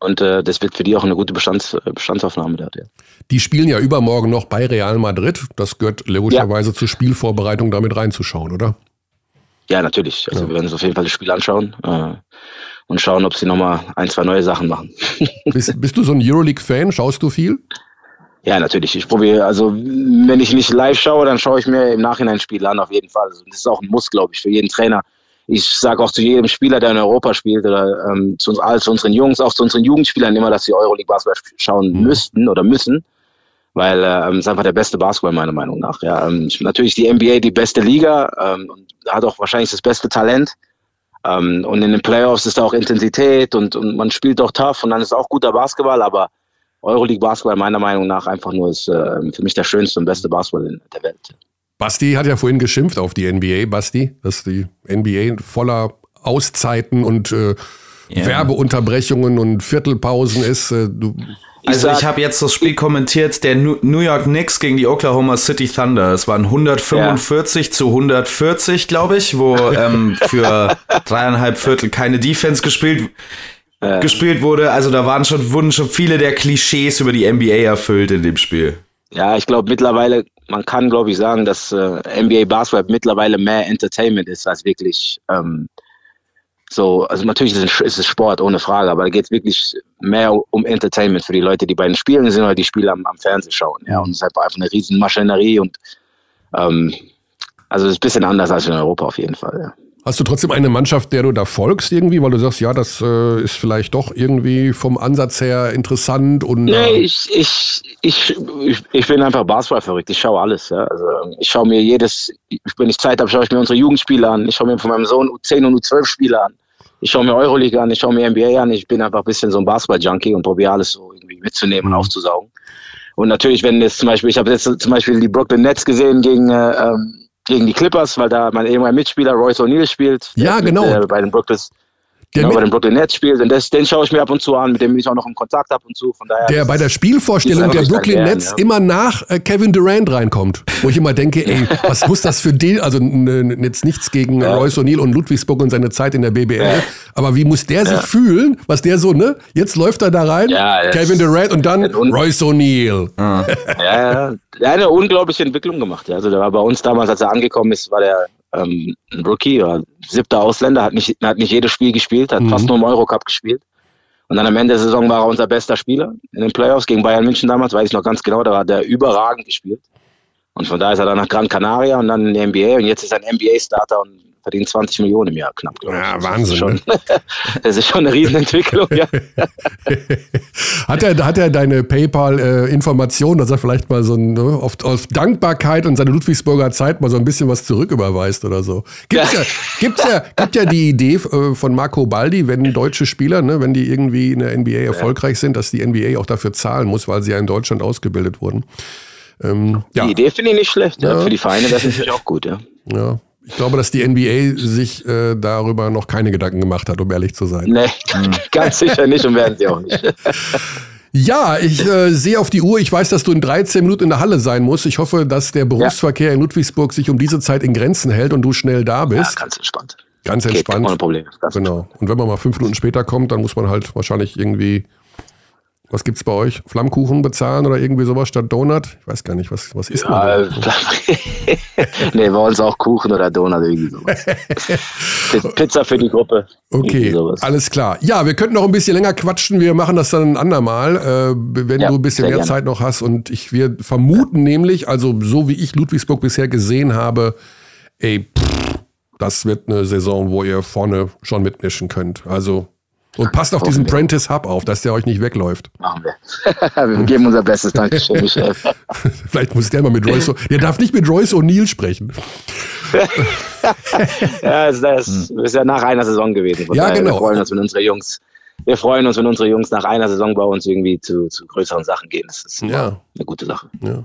Und äh, das wird für die auch eine gute Bestands Bestandsaufnahme dort. Ja. Die spielen ja übermorgen noch bei Real Madrid. Das gehört logischerweise ja. zur Spielvorbereitung damit reinzuschauen, oder? Ja, natürlich. Also ja. wir werden uns auf jeden Fall das Spiel anschauen äh, und schauen, ob sie nochmal ein, zwei neue Sachen machen. bist, bist du so ein Euroleague-Fan? Schaust du viel? Ja, natürlich. Ich probiere, also wenn ich nicht live schaue, dann schaue ich mir im Nachhinein ein Spiel an, auf jeden Fall. Also, das ist auch ein Muss, glaube ich, für jeden Trainer. Ich sage auch zu jedem Spieler, der in Europa spielt, oder ähm, zu uns all, zu unseren Jungs, auch zu unseren Jugendspielern immer, dass sie Euroleague Basketball schauen mhm. müssten oder müssen weil ähm, es ähm, ist einfach der beste Basketball meiner Meinung nach. Ja, ähm, natürlich die NBA die beste Liga ähm, und hat auch wahrscheinlich das beste Talent. Ähm, und in den Playoffs ist da auch Intensität und, und man spielt auch tough und dann ist auch guter Basketball, aber Euroleague Basketball meiner Meinung nach einfach nur ist äh, für mich der schönste und beste Basketball in der Welt. Basti hat ja vorhin geschimpft auf die NBA, Basti, dass die NBA voller Auszeiten und äh, yeah. Werbeunterbrechungen und Viertelpausen ist. Äh, du also ich habe jetzt das Spiel kommentiert, der New York Knicks gegen die Oklahoma City Thunder. Es waren 145 ja. zu 140, glaube ich, wo [laughs] ähm, für dreieinhalb Viertel keine Defense gespielt, äh. gespielt wurde. Also da waren schon, wurden schon viele der Klischees über die NBA erfüllt in dem Spiel. Ja, ich glaube mittlerweile, man kann glaube ich sagen, dass äh, NBA Basketball mittlerweile mehr Entertainment ist als wirklich ähm, so, also natürlich ist es, Sport, ohne Frage, aber da geht es wirklich mehr um Entertainment für die Leute, die bei den Spielen sind oder die Spiele am, am Fernsehen schauen. Ja, und es ist einfach eine riesen Maschinerie und ähm, also es ist ein bisschen anders als in Europa auf jeden Fall. Ja. Hast du trotzdem eine Mannschaft, der du da folgst irgendwie, weil du sagst, ja, das äh, ist vielleicht doch irgendwie vom Ansatz her interessant und. Nee, äh ich, ich, ich, ich, bin einfach Basketball verrückt. Ich schaue alles. Ja. Also ich schaue mir jedes, wenn ich Zeit habe, schaue ich mir unsere Jugendspiele an. Ich schaue mir von meinem Sohn U10 und U12 Spiele an. Ich schaue mir Euroleague an, ich schaue mir NBA an. Ich bin einfach ein bisschen so ein Basketball-Junkie und probiere alles so irgendwie mitzunehmen mhm. und aufzusaugen. Und natürlich, wenn jetzt zum Beispiel, ich habe jetzt zum Beispiel die Brooklyn Nets gesehen gegen äh, ähm, gegen die Clippers, weil da mein ehemaliger Mitspieler Royce O'Neal spielt. Ja, genau. Mit, bei den Brooklyn, der genau, bei den Brooklyn Nets spielt. Und das, den schaue ich mir ab und zu an, mit dem bin ich auch noch in Kontakt ab und zu. Von daher der bei der Spielvorstellung der Brooklyn Nets ja. immer nach äh, Kevin Durant reinkommt. Wo ich immer denke, ey, [laughs] was muss das für den, also jetzt nichts gegen ja. Royce O'Neal und Ludwigsburg und seine Zeit in der BBL, ja. aber wie muss der sich fühlen, was der so, ne? Jetzt läuft er da rein, Kevin Durant und dann Royce O'Neal. Ja, ja. Der hat eine unglaubliche Entwicklung gemacht. Also der war bei uns damals, als er angekommen ist, war der ähm, ein Rookie oder siebter Ausländer, hat nicht, hat nicht jedes Spiel gespielt, hat mhm. fast nur im Eurocup gespielt. Und dann am Ende der Saison war er unser bester Spieler in den Playoffs gegen Bayern München damals, weiß ich noch ganz genau, da hat er überragend gespielt. Und von da ist er dann nach Gran Canaria und dann in die NBA und jetzt ist er ein NBA-Starter und verdient 20 Millionen im Jahr knapp. Ja, Wahnsinn. Das ist, schon, ne? [laughs] das ist schon eine Riesenentwicklung, ja. [laughs] hat, er, hat er deine PayPal-Information, dass er vielleicht mal so ein, ne, auf, auf, Dankbarkeit und seine Ludwigsburger Zeit mal so ein bisschen was zurücküberweist oder so? Gibt's ja, gibt's ja, gibt ja die Idee äh, von Marco Baldi, wenn deutsche Spieler, ne, wenn die irgendwie in der NBA erfolgreich sind, dass die NBA auch dafür zahlen muss, weil sie ja in Deutschland ausgebildet wurden. Ähm, ja. Die Idee finde ich nicht schlecht. Ja. Für die Vereine wäre es [laughs] natürlich auch gut. Ja. ja. Ich glaube, dass die NBA sich äh, darüber noch keine Gedanken gemacht hat, um ehrlich zu sein. Nee, [laughs] ganz sicher nicht und werden sie auch nicht. [laughs] Ja, ich äh, sehe auf die Uhr. Ich weiß, dass du in 13 Minuten in der Halle sein musst. Ich hoffe, dass der Berufsverkehr ja. in Ludwigsburg sich um diese Zeit in Grenzen hält und du schnell da bist. Ja, ganz entspannt. Ganz entspannt. Geht, ohne Problem. Ganz genau. Entspannt. Und wenn man mal fünf Minuten später kommt, dann muss man halt wahrscheinlich irgendwie was gibt's bei euch? Flammkuchen bezahlen oder irgendwie sowas statt Donut? Ich weiß gar nicht, was, was ist ja, denn [laughs] Nee, bei uns auch Kuchen oder Donut, irgendwie sowas. [laughs] Pizza für die Gruppe. Okay, alles klar. Ja, wir könnten noch ein bisschen länger quatschen. Wir machen das dann ein andermal, äh, wenn ja, du ein bisschen mehr gerne. Zeit noch hast. Und ich, wir vermuten ja. nämlich, also so wie ich Ludwigsburg bisher gesehen habe, ey, pff, das wird eine Saison, wo ihr vorne schon mitmischen könnt. Also und passt auf diesen Prentice Hub auf, dass der euch nicht wegläuft. Machen wir. [laughs] wir geben unser Bestes. Dankeschön, Michel. [laughs] Vielleicht muss der mal mit Royce. Der darf nicht mit Royce O'Neill sprechen. [laughs] ja, das, das ist ja nach einer Saison gewesen. Ja, genau. Wir freuen uns, wenn unsere Jungs, wir freuen uns, wenn unsere Jungs nach einer Saison bei uns irgendwie zu, zu größeren Sachen gehen. Das ist ja. eine gute Sache. Ja.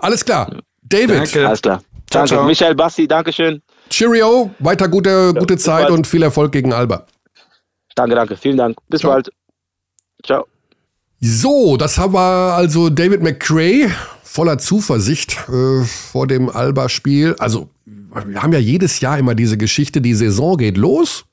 Alles klar. David. Danke. Alles klar. Danke, ciao. Michael Bassi, Dankeschön. Cheerio, weiter gute, gute Zeit und viel Erfolg gegen Alba. Danke, danke, vielen Dank. Bis ciao. bald. Ciao. So, das war also David McCray voller Zuversicht äh, vor dem Alba-Spiel. Also, wir haben ja jedes Jahr immer diese Geschichte, die Saison geht los,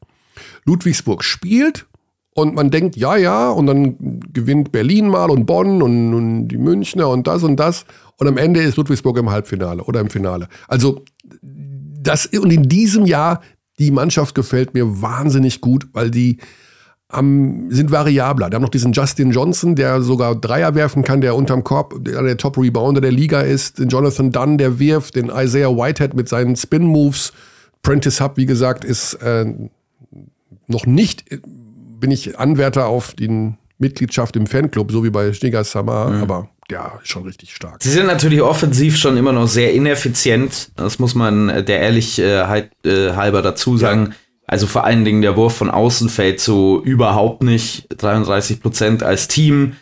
Ludwigsburg spielt und man denkt, ja, ja, und dann gewinnt Berlin mal und Bonn und, und die Münchner und das und das. Und am Ende ist Ludwigsburg im Halbfinale oder im Finale. Also, das, und in diesem Jahr, die Mannschaft gefällt mir wahnsinnig gut, weil die am, sind variabler. Die haben noch diesen Justin Johnson, der sogar Dreier werfen kann, der unterm Korb der, der Top-Rebounder der Liga ist. Den Jonathan Dunn, der wirft. Den Isaiah Whitehead mit seinen Spin-Moves. Prentice Hub, wie gesagt, ist äh, noch nicht, bin ich Anwärter auf die Mitgliedschaft im Fanclub, so wie bei Stiga Samar, mhm. aber ja, schon richtig stark. Sie sind natürlich offensiv schon immer noch sehr ineffizient. Das muss man der Ehrlichkeit äh, halber dazu sagen. Ja also vor allen Dingen der Wurf von außen fällt so überhaupt nicht. 33 Prozent als Team.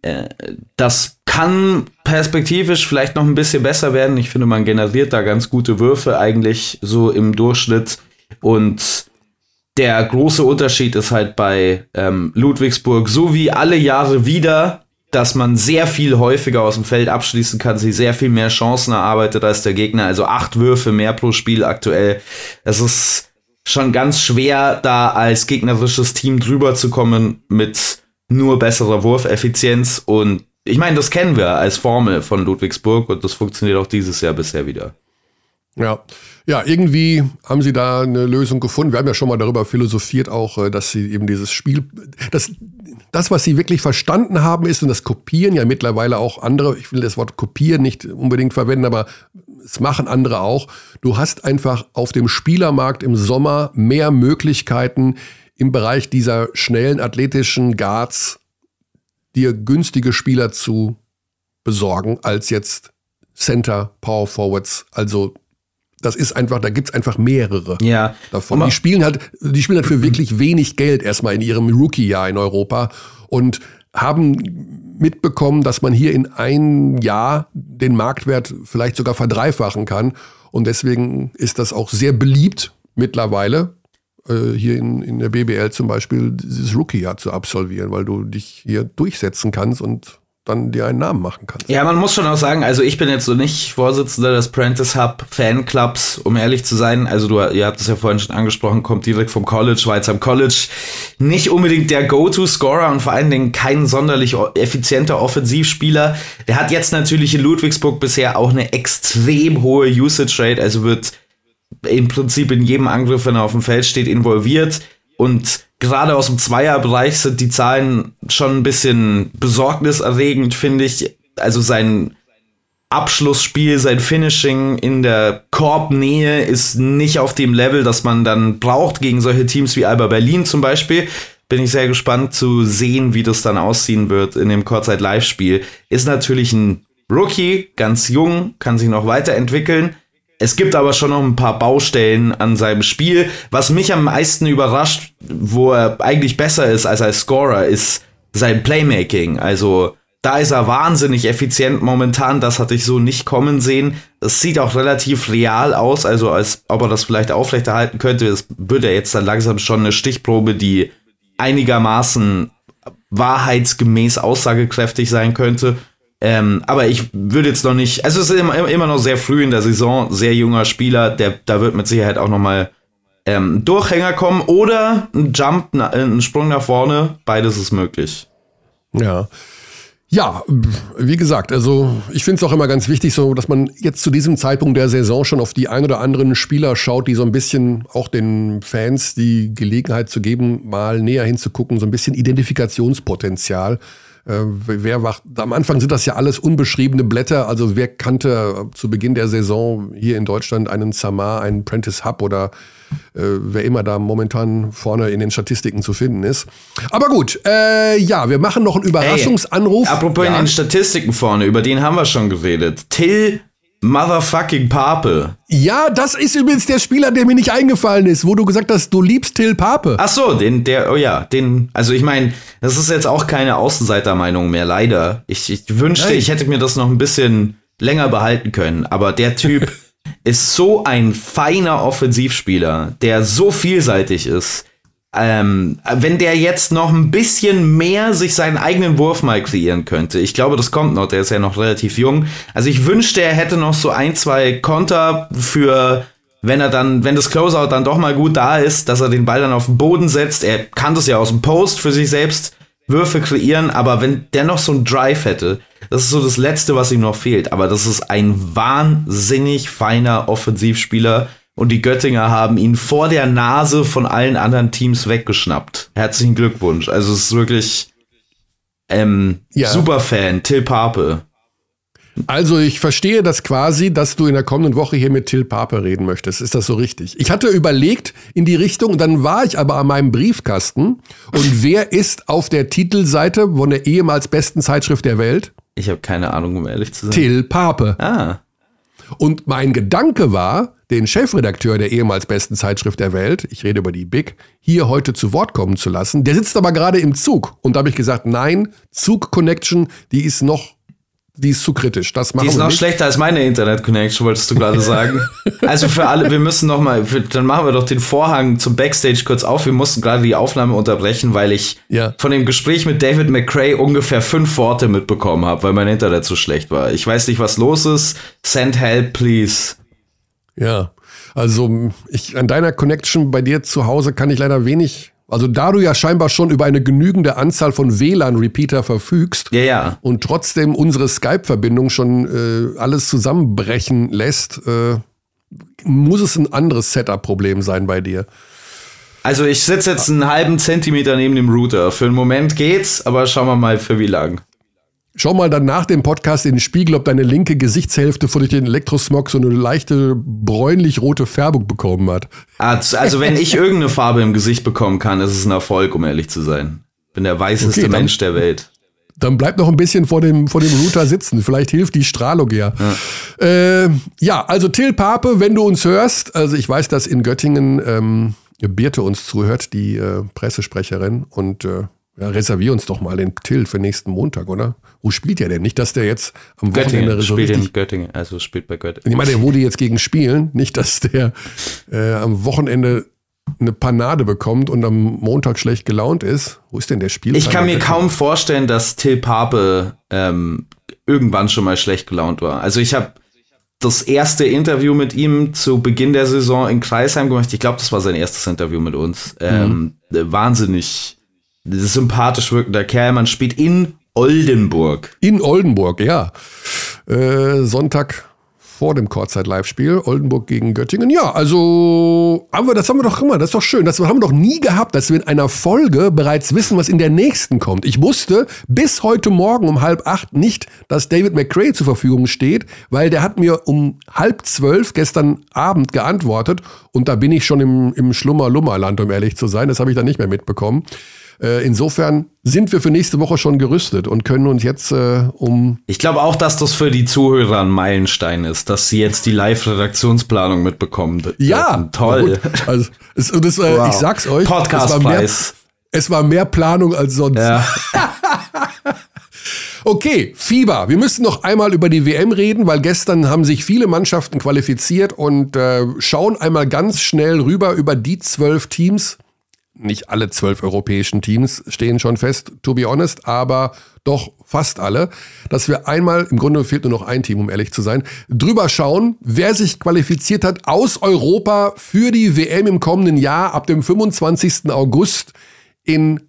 Äh, das kann perspektivisch vielleicht noch ein bisschen besser werden. Ich finde, man generiert da ganz gute Würfe eigentlich so im Durchschnitt. Und der große Unterschied ist halt bei ähm, Ludwigsburg, so wie alle Jahre wieder, dass man sehr viel häufiger aus dem Feld abschließen kann, sie sehr viel mehr Chancen erarbeitet als der Gegner. Also acht Würfe mehr pro Spiel aktuell. Es ist schon ganz schwer, da als gegnerisches Team drüber zu kommen mit nur besserer Wurfeffizienz. Und ich meine, das kennen wir als Formel von Ludwigsburg und das funktioniert auch dieses Jahr bisher wieder. Ja. Ja, irgendwie haben sie da eine Lösung gefunden. Wir haben ja schon mal darüber philosophiert, auch, äh, dass sie eben dieses Spiel, das, das, was sie wirklich verstanden haben, ist, und das kopieren ja mittlerweile auch andere, ich will das Wort kopieren nicht unbedingt verwenden, aber es machen andere auch. Du hast einfach auf dem Spielermarkt im Sommer mehr Möglichkeiten im Bereich dieser schnellen athletischen Guards dir günstige Spieler zu besorgen als jetzt Center, Power Forwards, also das ist einfach, da gibt's einfach mehrere ja. davon. Die spielen halt, die spielen halt für wirklich wenig Geld erstmal in ihrem Rookie-Jahr in Europa und haben mitbekommen, dass man hier in ein Jahr den Marktwert vielleicht sogar verdreifachen kann. Und deswegen ist das auch sehr beliebt mittlerweile, äh, hier in, in der BBL zum Beispiel dieses Rookie-Jahr zu absolvieren, weil du dich hier durchsetzen kannst und dann dir einen Namen machen kannst. Ja, man muss schon auch sagen, also ich bin jetzt so nicht Vorsitzender des Prentice Hub Fanclubs, um ehrlich zu sein. Also du, ihr habt es ja vorhin schon angesprochen, kommt direkt vom College, war jetzt am College nicht unbedingt der Go-To-Scorer und vor allen Dingen kein sonderlich effizienter Offensivspieler. Der hat jetzt natürlich in Ludwigsburg bisher auch eine extrem hohe Usage Rate, also wird im Prinzip in jedem Angriff, wenn er auf dem Feld steht, involviert und gerade aus dem Zweierbereich sind die Zahlen schon ein bisschen besorgniserregend, finde ich. Also sein Abschlussspiel, sein Finishing in der Korbnähe ist nicht auf dem Level, das man dann braucht gegen solche Teams wie Alba Berlin zum Beispiel. Bin ich sehr gespannt zu sehen, wie das dann aussehen wird in dem Kurzzeit-Live-Spiel. Ist natürlich ein Rookie, ganz jung, kann sich noch weiterentwickeln. Es gibt aber schon noch ein paar Baustellen an seinem Spiel. Was mich am meisten überrascht, wo er eigentlich besser ist als als Scorer, ist sein Playmaking. Also da ist er wahnsinnig effizient momentan. Das hatte ich so nicht kommen sehen. Es sieht auch relativ real aus, also als ob er das vielleicht aufrechterhalten könnte. Es wird ja jetzt dann langsam schon eine Stichprobe, die einigermaßen wahrheitsgemäß aussagekräftig sein könnte. Ähm, aber ich würde jetzt noch nicht, also es ist immer, immer noch sehr früh in der Saison, sehr junger Spieler, der, da wird mit Sicherheit auch noch mal ähm, Durchhänger kommen oder ein Jump, ein Sprung nach vorne, beides ist möglich. Ja. Ja, wie gesagt, also ich finde es auch immer ganz wichtig, so dass man jetzt zu diesem Zeitpunkt der Saison schon auf die ein oder anderen Spieler schaut, die so ein bisschen auch den Fans die Gelegenheit zu geben, mal näher hinzugucken, so ein bisschen Identifikationspotenzial äh, wer wacht, am Anfang sind das ja alles unbeschriebene Blätter. Also wer kannte zu Beginn der Saison hier in Deutschland einen Samar, einen Prentice Hub oder äh, wer immer da momentan vorne in den Statistiken zu finden ist. Aber gut, äh, ja, wir machen noch einen Überraschungsanruf. Hey, apropos ja. in den Statistiken vorne, über den haben wir schon geredet. Till Motherfucking Pape. Ja, das ist übrigens der Spieler, der mir nicht eingefallen ist, wo du gesagt hast, du liebst Till Pape. Ach so, den, der, oh ja, den, also ich meine, das ist jetzt auch keine Außenseitermeinung mehr, leider. Ich, ich wünschte, Nein. ich hätte mir das noch ein bisschen länger behalten können, aber der Typ [laughs] ist so ein feiner Offensivspieler, der so vielseitig ist. Ähm, wenn der jetzt noch ein bisschen mehr sich seinen eigenen Wurf mal kreieren könnte, ich glaube, das kommt noch, der ist ja noch relativ jung. Also ich wünschte, er hätte noch so ein, zwei Konter für, wenn er dann, wenn das Closeout dann doch mal gut da ist, dass er den Ball dann auf den Boden setzt. Er kann das ja aus dem Post für sich selbst Würfe kreieren, aber wenn der noch so einen Drive hätte, das ist so das Letzte, was ihm noch fehlt. Aber das ist ein wahnsinnig feiner Offensivspieler und die Göttinger haben ihn vor der Nase von allen anderen Teams weggeschnappt. Herzlichen Glückwunsch. Also es ist wirklich ähm, ja. Superfan, Till Pape. Also ich verstehe das quasi, dass du in der kommenden Woche hier mit Till Pape reden möchtest. Ist das so richtig? Ich hatte überlegt in die Richtung, dann war ich aber an meinem Briefkasten. Und wer ist auf der Titelseite von der ehemals besten Zeitschrift der Welt? Ich habe keine Ahnung, um ehrlich zu sein. Till Pape. Ah. Und mein Gedanke war, den Chefredakteur der ehemals besten Zeitschrift der Welt, ich rede über die Big, hier heute zu Wort kommen zu lassen. Der sitzt aber gerade im Zug. Und da habe ich gesagt, nein, Zug Connection, die ist noch die ist zu kritisch. Das machen die ist noch nicht. schlechter als meine Internet-Connection, wolltest du gerade sagen. [laughs] also für alle, wir müssen noch mal, dann machen wir doch den Vorhang zum Backstage kurz auf. Wir mussten gerade die Aufnahme unterbrechen, weil ich ja. von dem Gespräch mit David McCray ungefähr fünf Worte mitbekommen habe, weil mein Internet so schlecht war. Ich weiß nicht, was los ist. Send help, please. Ja, also ich, an deiner Connection bei dir zu Hause kann ich leider wenig also da du ja scheinbar schon über eine genügende Anzahl von WLAN-Repeater verfügst ja, ja. und trotzdem unsere Skype-Verbindung schon äh, alles zusammenbrechen lässt, äh, muss es ein anderes Setup-Problem sein bei dir. Also ich sitze jetzt einen halben Zentimeter neben dem Router. Für einen Moment geht's, aber schauen wir mal für wie lang. Schau mal dann nach dem Podcast in den Spiegel, ob deine linke Gesichtshälfte vor durch den Elektrosmog so eine leichte bräunlich-rote Färbung bekommen hat. Also, wenn ich irgendeine Farbe im Gesicht bekommen kann, ist es ein Erfolg, um ehrlich zu sein. Bin der weißeste okay, Mensch der Welt. Dann bleib noch ein bisschen vor dem, vor dem Router sitzen. Vielleicht hilft die Strahlung ja. Ja. Äh, ja, also Till Pape, wenn du uns hörst, also ich weiß, dass in Göttingen ähm, Birte uns zuhört, die äh, Pressesprecherin, und äh, ja, reservier uns doch mal den Till für nächsten Montag, oder? Wo spielt der denn? Nicht, dass der jetzt am Wochenende so spielt in Göttingen, also spielt bei Göttingen. Ich meine, der wurde jetzt gegen spielen, nicht, dass der äh, am Wochenende eine Panade bekommt und am Montag schlecht gelaunt ist. Wo ist denn der Spiel? Ich kann mir kaum vorstellen, dass Till Pape ähm, irgendwann schon mal schlecht gelaunt war. Also ich habe das erste Interview mit ihm zu Beginn der Saison in Kreisheim gemacht. Ich glaube, das war sein erstes Interview mit uns. Ähm, mhm. Wahnsinnig sympathisch wirkender Kerl. Man spielt in Oldenburg. In Oldenburg, ja. Äh, Sonntag vor dem Kurzzeit-Live-Spiel, Oldenburg gegen Göttingen. Ja, also haben wir, das haben wir doch immer, das ist doch schön. Das haben wir doch nie gehabt, dass wir in einer Folge bereits wissen, was in der nächsten kommt. Ich wusste bis heute Morgen um halb acht nicht, dass David McCray zur Verfügung steht, weil der hat mir um halb zwölf gestern Abend geantwortet und da bin ich schon im, im Schlummer-Lummerland, um ehrlich zu sein. Das habe ich dann nicht mehr mitbekommen. Äh, insofern sind wir für nächste Woche schon gerüstet und können uns jetzt äh, um. Ich glaube auch, dass das für die Zuhörer ein Meilenstein ist, dass sie jetzt die Live-Redaktionsplanung mitbekommen. Ja, toll. Also, es, das, äh, wow. ich sag's euch. Podcastpreis. Es, es war mehr Planung als sonst. Ja. [laughs] Okay, Fieber. Wir müssen noch einmal über die WM reden, weil gestern haben sich viele Mannschaften qualifiziert und äh, schauen einmal ganz schnell rüber über die zwölf Teams, nicht alle zwölf europäischen Teams stehen schon fest, to be honest, aber doch fast alle, dass wir einmal, im Grunde fehlt nur noch ein Team, um ehrlich zu sein, drüber schauen, wer sich qualifiziert hat aus Europa für die WM im kommenden Jahr ab dem 25. August in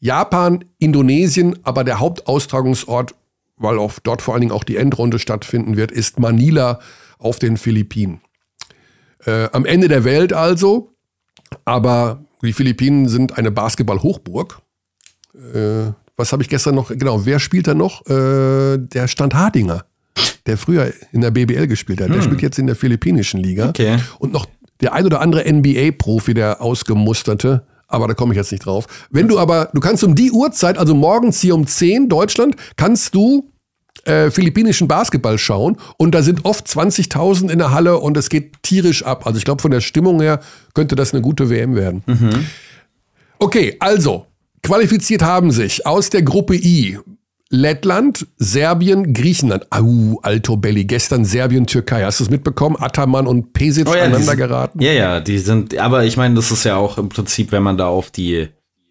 Japan, Indonesien, aber der Hauptaustragungsort, weil auch dort vor allen Dingen auch die Endrunde stattfinden wird, ist Manila auf den Philippinen. Äh, am Ende der Welt also, aber die Philippinen sind eine Basketball-Hochburg. Äh, was habe ich gestern noch? Genau, wer spielt da noch? Äh, der Stand Hardinger, der früher in der BBL gespielt hat. Hm. Der spielt jetzt in der philippinischen Liga. Okay. Und noch der ein oder andere NBA-Profi, der ausgemusterte. Aber da komme ich jetzt nicht drauf. Wenn du aber, du kannst um die Uhrzeit, also morgens hier um 10 Deutschland, kannst du äh, philippinischen Basketball schauen und da sind oft 20.000 in der Halle und es geht tierisch ab. Also ich glaube, von der Stimmung her könnte das eine gute WM werden. Mhm. Okay, also, qualifiziert haben sich aus der Gruppe I Lettland, Serbien, Griechenland. Au, Alto Belli. Gestern Serbien, Türkei. Hast du es mitbekommen? Ataman und Pesic oh ja, aneinander sind, geraten? Ja, ja, die sind, aber ich meine, das ist ja auch im Prinzip, wenn man da auf die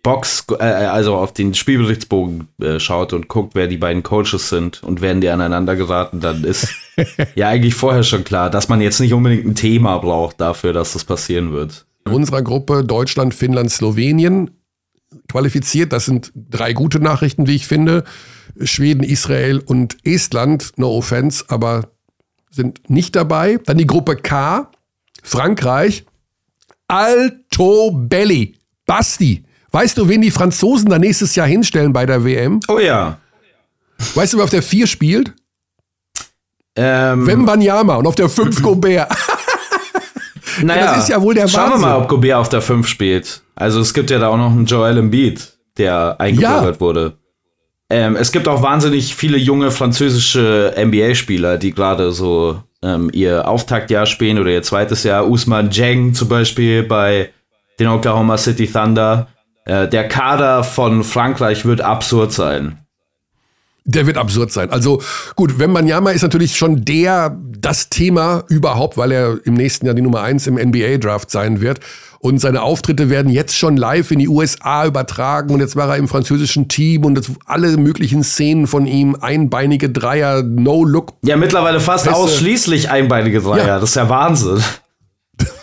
Box, äh, also auf den Spielberichtsbogen äh, schaut und guckt, wer die beiden Coaches sind und werden die aneinander geraten, dann ist [laughs] ja eigentlich vorher schon klar, dass man jetzt nicht unbedingt ein Thema braucht dafür, dass das passieren wird. In unserer Gruppe Deutschland, Finnland, Slowenien qualifiziert. Das sind drei gute Nachrichten, wie ich finde. Schweden, Israel und Estland, no offense, aber sind nicht dabei. Dann die Gruppe K, Frankreich, Alto Belli, Basti. Weißt du, wen die Franzosen da nächstes Jahr hinstellen bei der WM? Oh ja. Weißt du, wer auf der 4 spielt? Ähm, Wembanyama und auf der 5 Gobert. [laughs] naja, das ist ja wohl der Schauen Wahnsinn. wir mal, ob Gobert auf der 5 spielt. Also es gibt ja da auch noch einen Joel Embiid, der eingebürgert ja. wurde. Ähm, es gibt auch wahnsinnig viele junge französische NBA-Spieler, die gerade so ähm, ihr Auftaktjahr spielen oder ihr zweites Jahr. Usman Jeng zum Beispiel bei den Oklahoma City Thunder. Äh, der Kader von Frankreich wird absurd sein. Der wird absurd sein. Also gut, Wembanyama ist natürlich schon der, das Thema überhaupt, weil er im nächsten Jahr die Nummer eins im NBA-Draft sein wird. Und seine Auftritte werden jetzt schon live in die USA übertragen. Und jetzt war er im französischen Team und das, alle möglichen Szenen von ihm, einbeinige Dreier, No-Look. Ja, mittlerweile fast Pässe. ausschließlich einbeinige Dreier. Ja. Das ist ja Wahnsinn.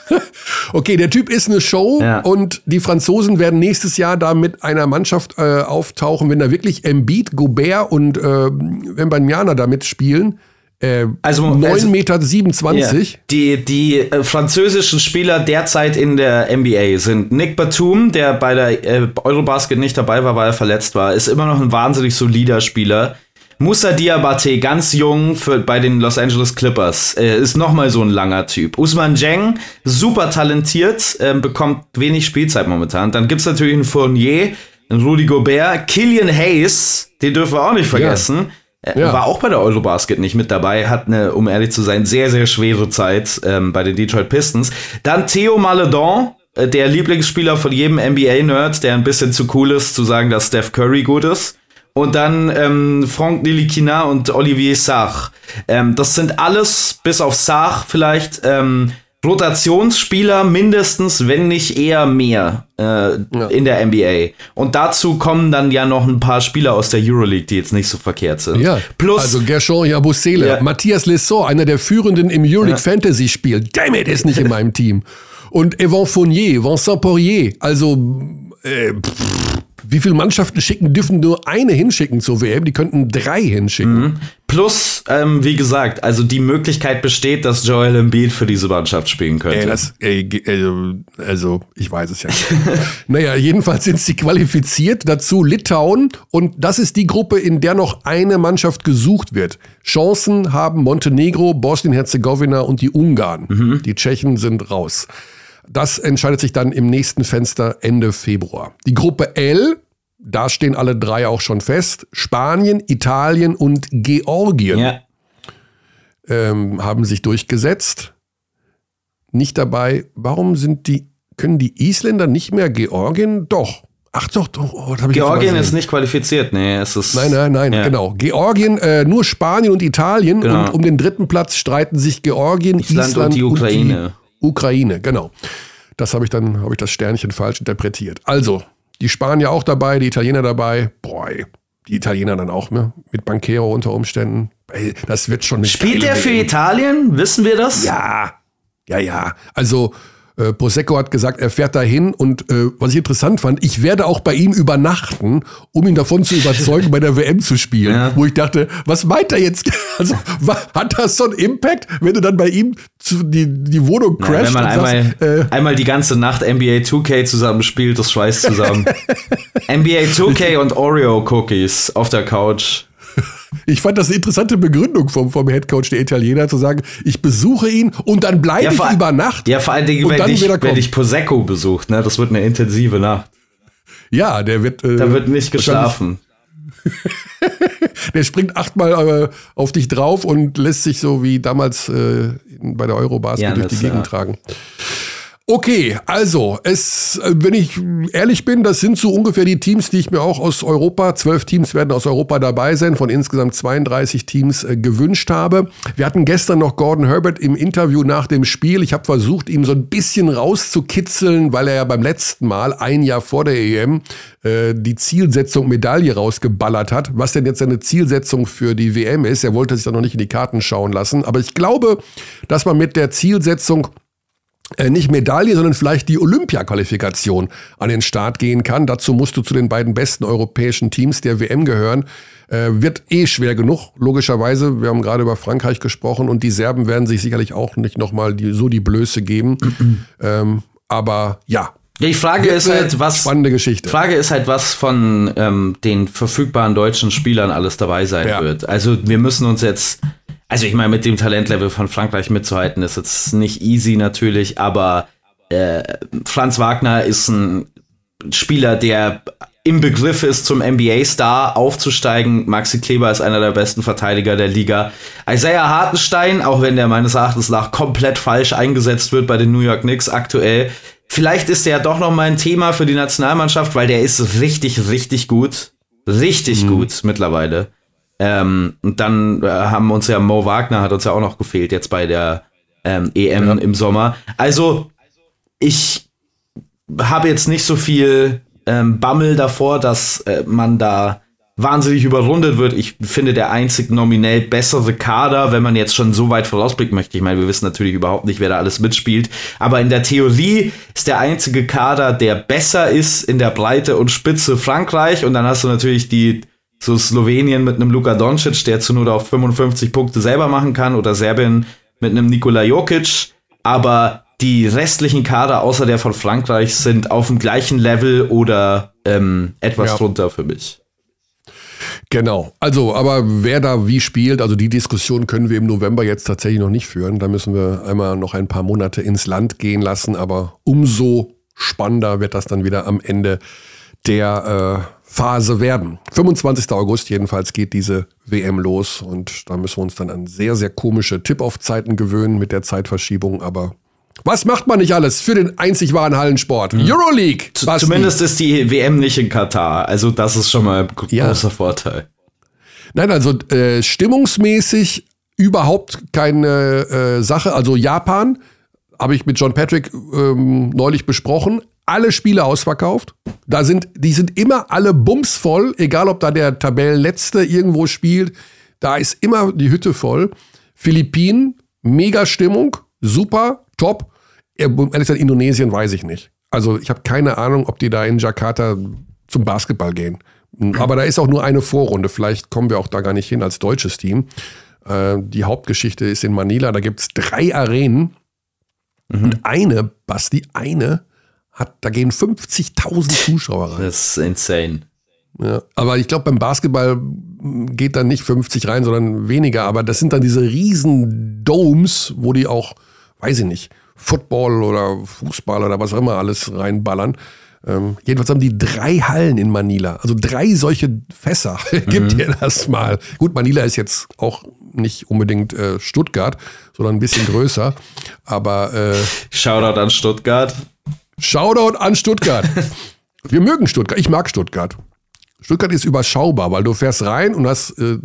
[laughs] okay, der Typ ist eine Show ja. und die Franzosen werden nächstes Jahr da mit einer Mannschaft äh, auftauchen, wenn da wirklich Embiid, Gobert und äh, Wembanyama da mitspielen. Äh, also 9,27 also, Meter. 27. Yeah. Die, die äh, französischen Spieler derzeit in der NBA sind Nick Batum, der bei der äh, Eurobasket nicht dabei war, weil er verletzt war, ist immer noch ein wahnsinnig solider Spieler. Musa Diabate, ganz jung für, bei den Los Angeles Clippers, äh, ist nochmal so ein langer Typ. Usman Jeng, super talentiert, äh, bekommt wenig Spielzeit momentan. Dann gibt's natürlich einen Fournier, einen Rudy Gobert, Killian Hayes, den dürfen wir auch nicht vergessen. Ja. Äh, ja. War auch bei der Eurobasket nicht mit dabei, hat eine, um ehrlich zu sein, sehr, sehr schwere Zeit ähm, bei den Detroit Pistons. Dann Theo Maledon, äh, der Lieblingsspieler von jedem NBA-Nerd, der ein bisschen zu cool ist, zu sagen, dass Steph Curry gut ist. Und dann ähm, Franck Nilikina und Olivier Sarr. Ähm, das sind alles, bis auf Sarr vielleicht, ähm, Rotationsspieler mindestens, wenn nicht eher mehr äh, ja. in der NBA. Und dazu kommen dann ja noch ein paar Spieler aus der Euroleague, die jetzt nicht so verkehrt sind. Ja, Plus, also Gershon Jabusele, ja. Matthias Lesson, einer der führenden im Euroleague ja. Fantasy Spiel. Damn it, ist nicht in meinem Team. Und Evan Fournier, Vincent Poirier, also äh, pff, wie viele Mannschaften schicken, dürfen nur eine hinschicken zur WM? Die könnten drei hinschicken. Mhm. Plus, ähm, wie gesagt, also die Möglichkeit besteht, dass Joel Embiid für diese Mannschaft spielen könnte. Ey, das, ey, also, also, ich weiß es ja nicht. [laughs] naja, jedenfalls sind sie qualifiziert. Dazu Litauen. Und das ist die Gruppe, in der noch eine Mannschaft gesucht wird. Chancen haben Montenegro, Bosnien-Herzegowina und die Ungarn. Mhm. Die Tschechen sind raus. Das entscheidet sich dann im nächsten Fenster Ende Februar. Die Gruppe L, da stehen alle drei auch schon fest. Spanien, Italien und Georgien ja. ähm, haben sich durchgesetzt. Nicht dabei. Warum sind die, können die Isländer nicht mehr Georgien? Doch. Ach doch, doch. Oh, Georgien ist nicht qualifiziert, nee, es ist. Nein, nein, nein, ja. genau. Georgien, äh, nur Spanien und Italien genau. und um den dritten Platz streiten sich Georgien, Island, Island und die Ukraine. Und die Ukraine, genau. Das habe ich dann, habe ich das Sternchen falsch interpretiert. Also, die Spanier auch dabei, die Italiener dabei. Boy, die Italiener dann auch, ne? Mit Banquero unter Umständen. Ey, das wird schon nicht. Spielt der für Italien? Wissen wir das? Ja. Ja, ja. Also, äh, Prosecco hat gesagt, er fährt dahin und äh, was ich interessant fand, ich werde auch bei ihm übernachten, um ihn davon zu überzeugen, bei der WM zu spielen. Ja. Wo ich dachte, was meint er jetzt? [laughs] Also hat das so einen Impact, wenn du dann bei ihm zu, die, die Wohnung crasht? Ja, wenn man einmal, sagst, äh, einmal die ganze Nacht NBA 2K zusammen spielt, das schweißt zusammen. [laughs] NBA 2K und Oreo Cookies auf der Couch. [laughs] Ich fand das eine interessante Begründung vom, vom Headcoach der Italiener, zu sagen, ich besuche ihn und dann bleibe ja, ich über Nacht. Ja, vor allen Dingen, wenn, ich, wenn ich Prosecco besucht, ne? Das wird eine intensive Nacht. Ja, der wird. Äh, da wird nicht geschlafen. [laughs] der springt achtmal äh, auf dich drauf und lässt sich so wie damals äh, bei der Eurobasket ja, durch die Gegend ja. tragen. Okay, also, es, äh, wenn ich ehrlich bin, das sind so ungefähr die Teams, die ich mir auch aus Europa, zwölf Teams werden aus Europa dabei sein, von insgesamt 32 Teams äh, gewünscht habe. Wir hatten gestern noch Gordon Herbert im Interview nach dem Spiel. Ich habe versucht, ihm so ein bisschen rauszukitzeln, weil er ja beim letzten Mal, ein Jahr vor der EM, äh, die Zielsetzung Medaille rausgeballert hat. Was denn jetzt seine Zielsetzung für die WM ist, er wollte sich da noch nicht in die Karten schauen lassen. Aber ich glaube, dass man mit der Zielsetzung nicht Medaille, sondern vielleicht die Olympia-Qualifikation an den Start gehen kann. Dazu musst du zu den beiden besten europäischen Teams der WM gehören. Äh, wird eh schwer genug, logischerweise. Wir haben gerade über Frankreich gesprochen und die Serben werden sich sicherlich auch nicht nochmal die, so die Blöße geben. [clears throat] ähm, aber ja, ja, die Frage ist halt, was. Spannende Geschichte. Frage ist halt, was von ähm, den verfügbaren deutschen Spielern alles dabei sein ja. wird. Also, wir müssen uns jetzt also ich meine, mit dem Talentlevel von Frankreich mitzuhalten, ist jetzt nicht easy natürlich, aber äh, Franz Wagner ist ein Spieler, der im Begriff ist, zum NBA-Star aufzusteigen. Maxi Kleber ist einer der besten Verteidiger der Liga. Isaiah Hartenstein, auch wenn der meines Erachtens nach komplett falsch eingesetzt wird bei den New York Knicks aktuell. Vielleicht ist der doch noch mal ein Thema für die Nationalmannschaft, weil der ist richtig, richtig gut. Richtig mhm. gut mittlerweile. Ähm, und dann äh, haben uns ja Mo Wagner hat uns ja auch noch gefehlt jetzt bei der ähm, EM ja. im Sommer. Also ich habe jetzt nicht so viel ähm, Bammel davor, dass äh, man da wahnsinnig überrundet wird. Ich finde der einzig nominell bessere Kader, wenn man jetzt schon so weit vorausblickt möchte. Ich meine, wir wissen natürlich überhaupt nicht, wer da alles mitspielt. Aber in der Theorie ist der einzige Kader, der besser ist in der Breite und Spitze Frankreich. Und dann hast du natürlich die so Slowenien mit einem Luka Doncic, der zu nur auf 55 Punkte selber machen kann, oder Serbien mit einem Nikola Jokic, aber die restlichen Kader außer der von Frankreich sind auf dem gleichen Level oder ähm, etwas ja. drunter für mich. Genau. Also, aber wer da wie spielt, also die Diskussion können wir im November jetzt tatsächlich noch nicht führen. Da müssen wir einmal noch ein paar Monate ins Land gehen lassen. Aber umso spannender wird das dann wieder am Ende der äh, Phase werden. 25. August jedenfalls geht diese WM los und da müssen wir uns dann an sehr, sehr komische Tip-Off-Zeiten gewöhnen mit der Zeitverschiebung, aber was macht man nicht alles für den einzig wahren Hallensport? Mhm. Euroleague! Basti. Zumindest ist die WM nicht in Katar, also das ist schon mal ein ja. großer Vorteil. Nein, also äh, stimmungsmäßig überhaupt keine äh, Sache. Also Japan habe ich mit John Patrick ähm, neulich besprochen alle Spiele ausverkauft. Da sind, die sind immer alle bumsvoll, egal ob da der Tabellenletzte irgendwo spielt. Da ist immer die Hütte voll. Philippinen, mega Stimmung, super, top. Ehrlich gesagt, Indonesien weiß ich nicht. Also ich habe keine Ahnung, ob die da in Jakarta zum Basketball gehen. Aber da ist auch nur eine Vorrunde. Vielleicht kommen wir auch da gar nicht hin als deutsches Team. Äh, die Hauptgeschichte ist in Manila. Da gibt es drei Arenen. Mhm. Und eine, Basti, eine hat, da gehen 50.000 Zuschauer rein. Das ist insane. Ja, aber ich glaube, beim Basketball geht dann nicht 50 rein, sondern weniger. Aber das sind dann diese riesen Domes, wo die auch, weiß ich nicht, Football oder Fußball oder was auch immer alles reinballern. Ähm, jedenfalls haben die drei Hallen in Manila. Also drei solche Fässer. [laughs] Gibt mhm. ihr das mal. Gut, Manila ist jetzt auch nicht unbedingt äh, Stuttgart, sondern ein bisschen größer. Aber äh, Shoutout an Stuttgart. Shoutout an Stuttgart. [laughs] Wir mögen Stuttgart. Ich mag Stuttgart. Stuttgart ist überschaubar, weil du fährst rein und hast äh,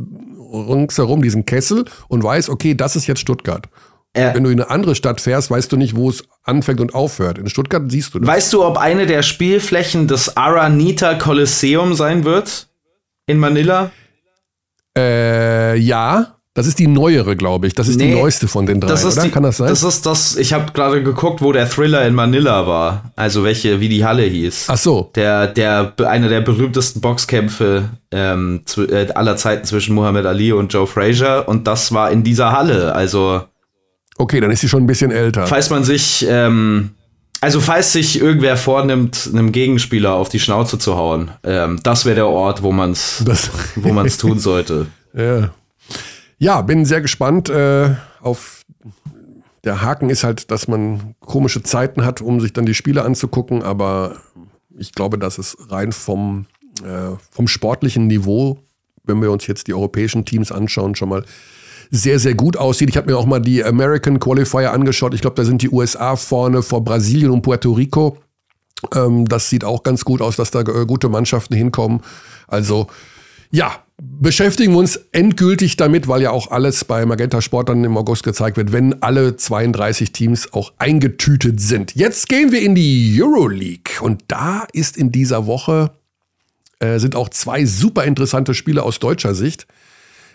ringsherum diesen Kessel und weißt, okay, das ist jetzt Stuttgart. Äh, Wenn du in eine andere Stadt fährst, weißt du nicht, wo es anfängt und aufhört. In Stuttgart siehst du das. Weißt du, ob eine der Spielflächen das Aranita Coliseum sein wird? In Manila? Äh, ja. Das ist die neuere, glaube ich. Das ist nee, die neueste von den drei, das oder? Die, Kann das sein? Das ist das, ich habe gerade geguckt, wo der Thriller in Manila war. Also welche, wie die Halle hieß. Ach so. Der, der, einer der berühmtesten Boxkämpfe ähm, zu, äh, aller Zeiten zwischen Muhammad Ali und Joe Frazier. Und das war in dieser Halle. Also. Okay, dann ist sie schon ein bisschen älter. Falls man sich, ähm, also falls sich irgendwer vornimmt, einem Gegenspieler auf die Schnauze zu hauen, ähm, das wäre der Ort, wo man es wo man's tun sollte. [laughs] ja. Ja, bin sehr gespannt äh, auf. Der Haken ist halt, dass man komische Zeiten hat, um sich dann die Spiele anzugucken, aber ich glaube, dass es rein vom, äh, vom sportlichen Niveau, wenn wir uns jetzt die europäischen Teams anschauen, schon mal sehr, sehr gut aussieht. Ich habe mir auch mal die American Qualifier angeschaut. Ich glaube, da sind die USA vorne vor Brasilien und Puerto Rico. Ähm, das sieht auch ganz gut aus, dass da äh, gute Mannschaften hinkommen. Also ja, beschäftigen wir uns endgültig damit, weil ja auch alles bei Magenta Sport dann im August gezeigt wird, wenn alle 32 Teams auch eingetütet sind. Jetzt gehen wir in die Euroleague und da ist in dieser Woche äh, sind auch zwei super interessante Spiele aus deutscher Sicht.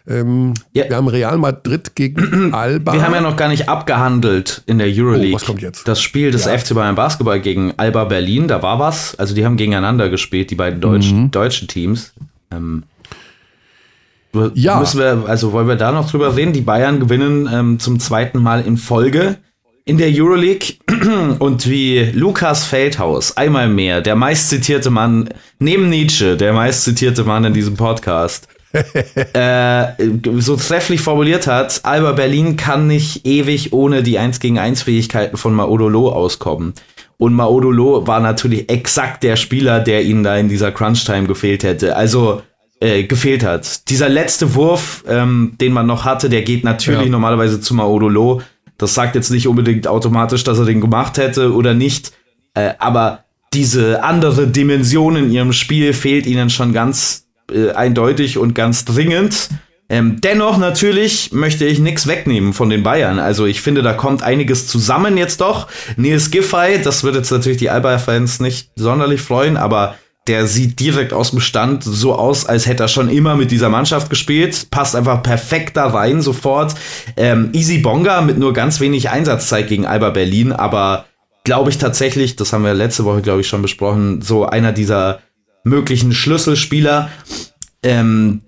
Ähm, ja. Wir haben Real Madrid gegen [clears throat] Alba. Wir haben ja noch gar nicht abgehandelt in der Euroleague. Oh, was kommt jetzt? Das Spiel des ja. FC Bayern Basketball gegen Alba Berlin, da war was. Also die haben gegeneinander gespielt, die beiden deutschen, mhm. deutschen Teams. Ähm, ja. Müssen wir, also wollen wir da noch drüber reden? Die Bayern gewinnen ähm, zum zweiten Mal in Folge in der Euroleague [clears throat] und wie Lukas Feldhaus einmal mehr, der meistzitierte Mann neben Nietzsche, der meistzitierte Mann in diesem Podcast, [laughs] äh, so trefflich formuliert hat, Alba Berlin kann nicht ewig ohne die 1 gegen 1 Fähigkeiten von Maodolo auskommen. Und Maodolo war natürlich exakt der Spieler, der ihnen da in dieser Crunch-Time gefehlt hätte. Also äh, gefehlt hat. Dieser letzte Wurf, ähm, den man noch hatte, der geht natürlich ja. normalerweise zu Maodolo. Das sagt jetzt nicht unbedingt automatisch, dass er den gemacht hätte oder nicht. Äh, aber diese andere Dimension in ihrem Spiel fehlt ihnen schon ganz äh, eindeutig und ganz dringend. Ähm, dennoch natürlich möchte ich nichts wegnehmen von den Bayern. Also ich finde, da kommt einiges zusammen jetzt doch. Nils Giffey, das wird jetzt natürlich die Alba-Fans nicht sonderlich freuen, aber der sieht direkt aus dem Stand so aus, als hätte er schon immer mit dieser Mannschaft gespielt. Passt einfach perfekt da rein sofort. Ähm, Easy Bonga mit nur ganz wenig Einsatzzeit gegen Alba Berlin, aber glaube ich tatsächlich, das haben wir letzte Woche, glaube ich, schon besprochen, so einer dieser möglichen Schlüsselspieler. Ähm,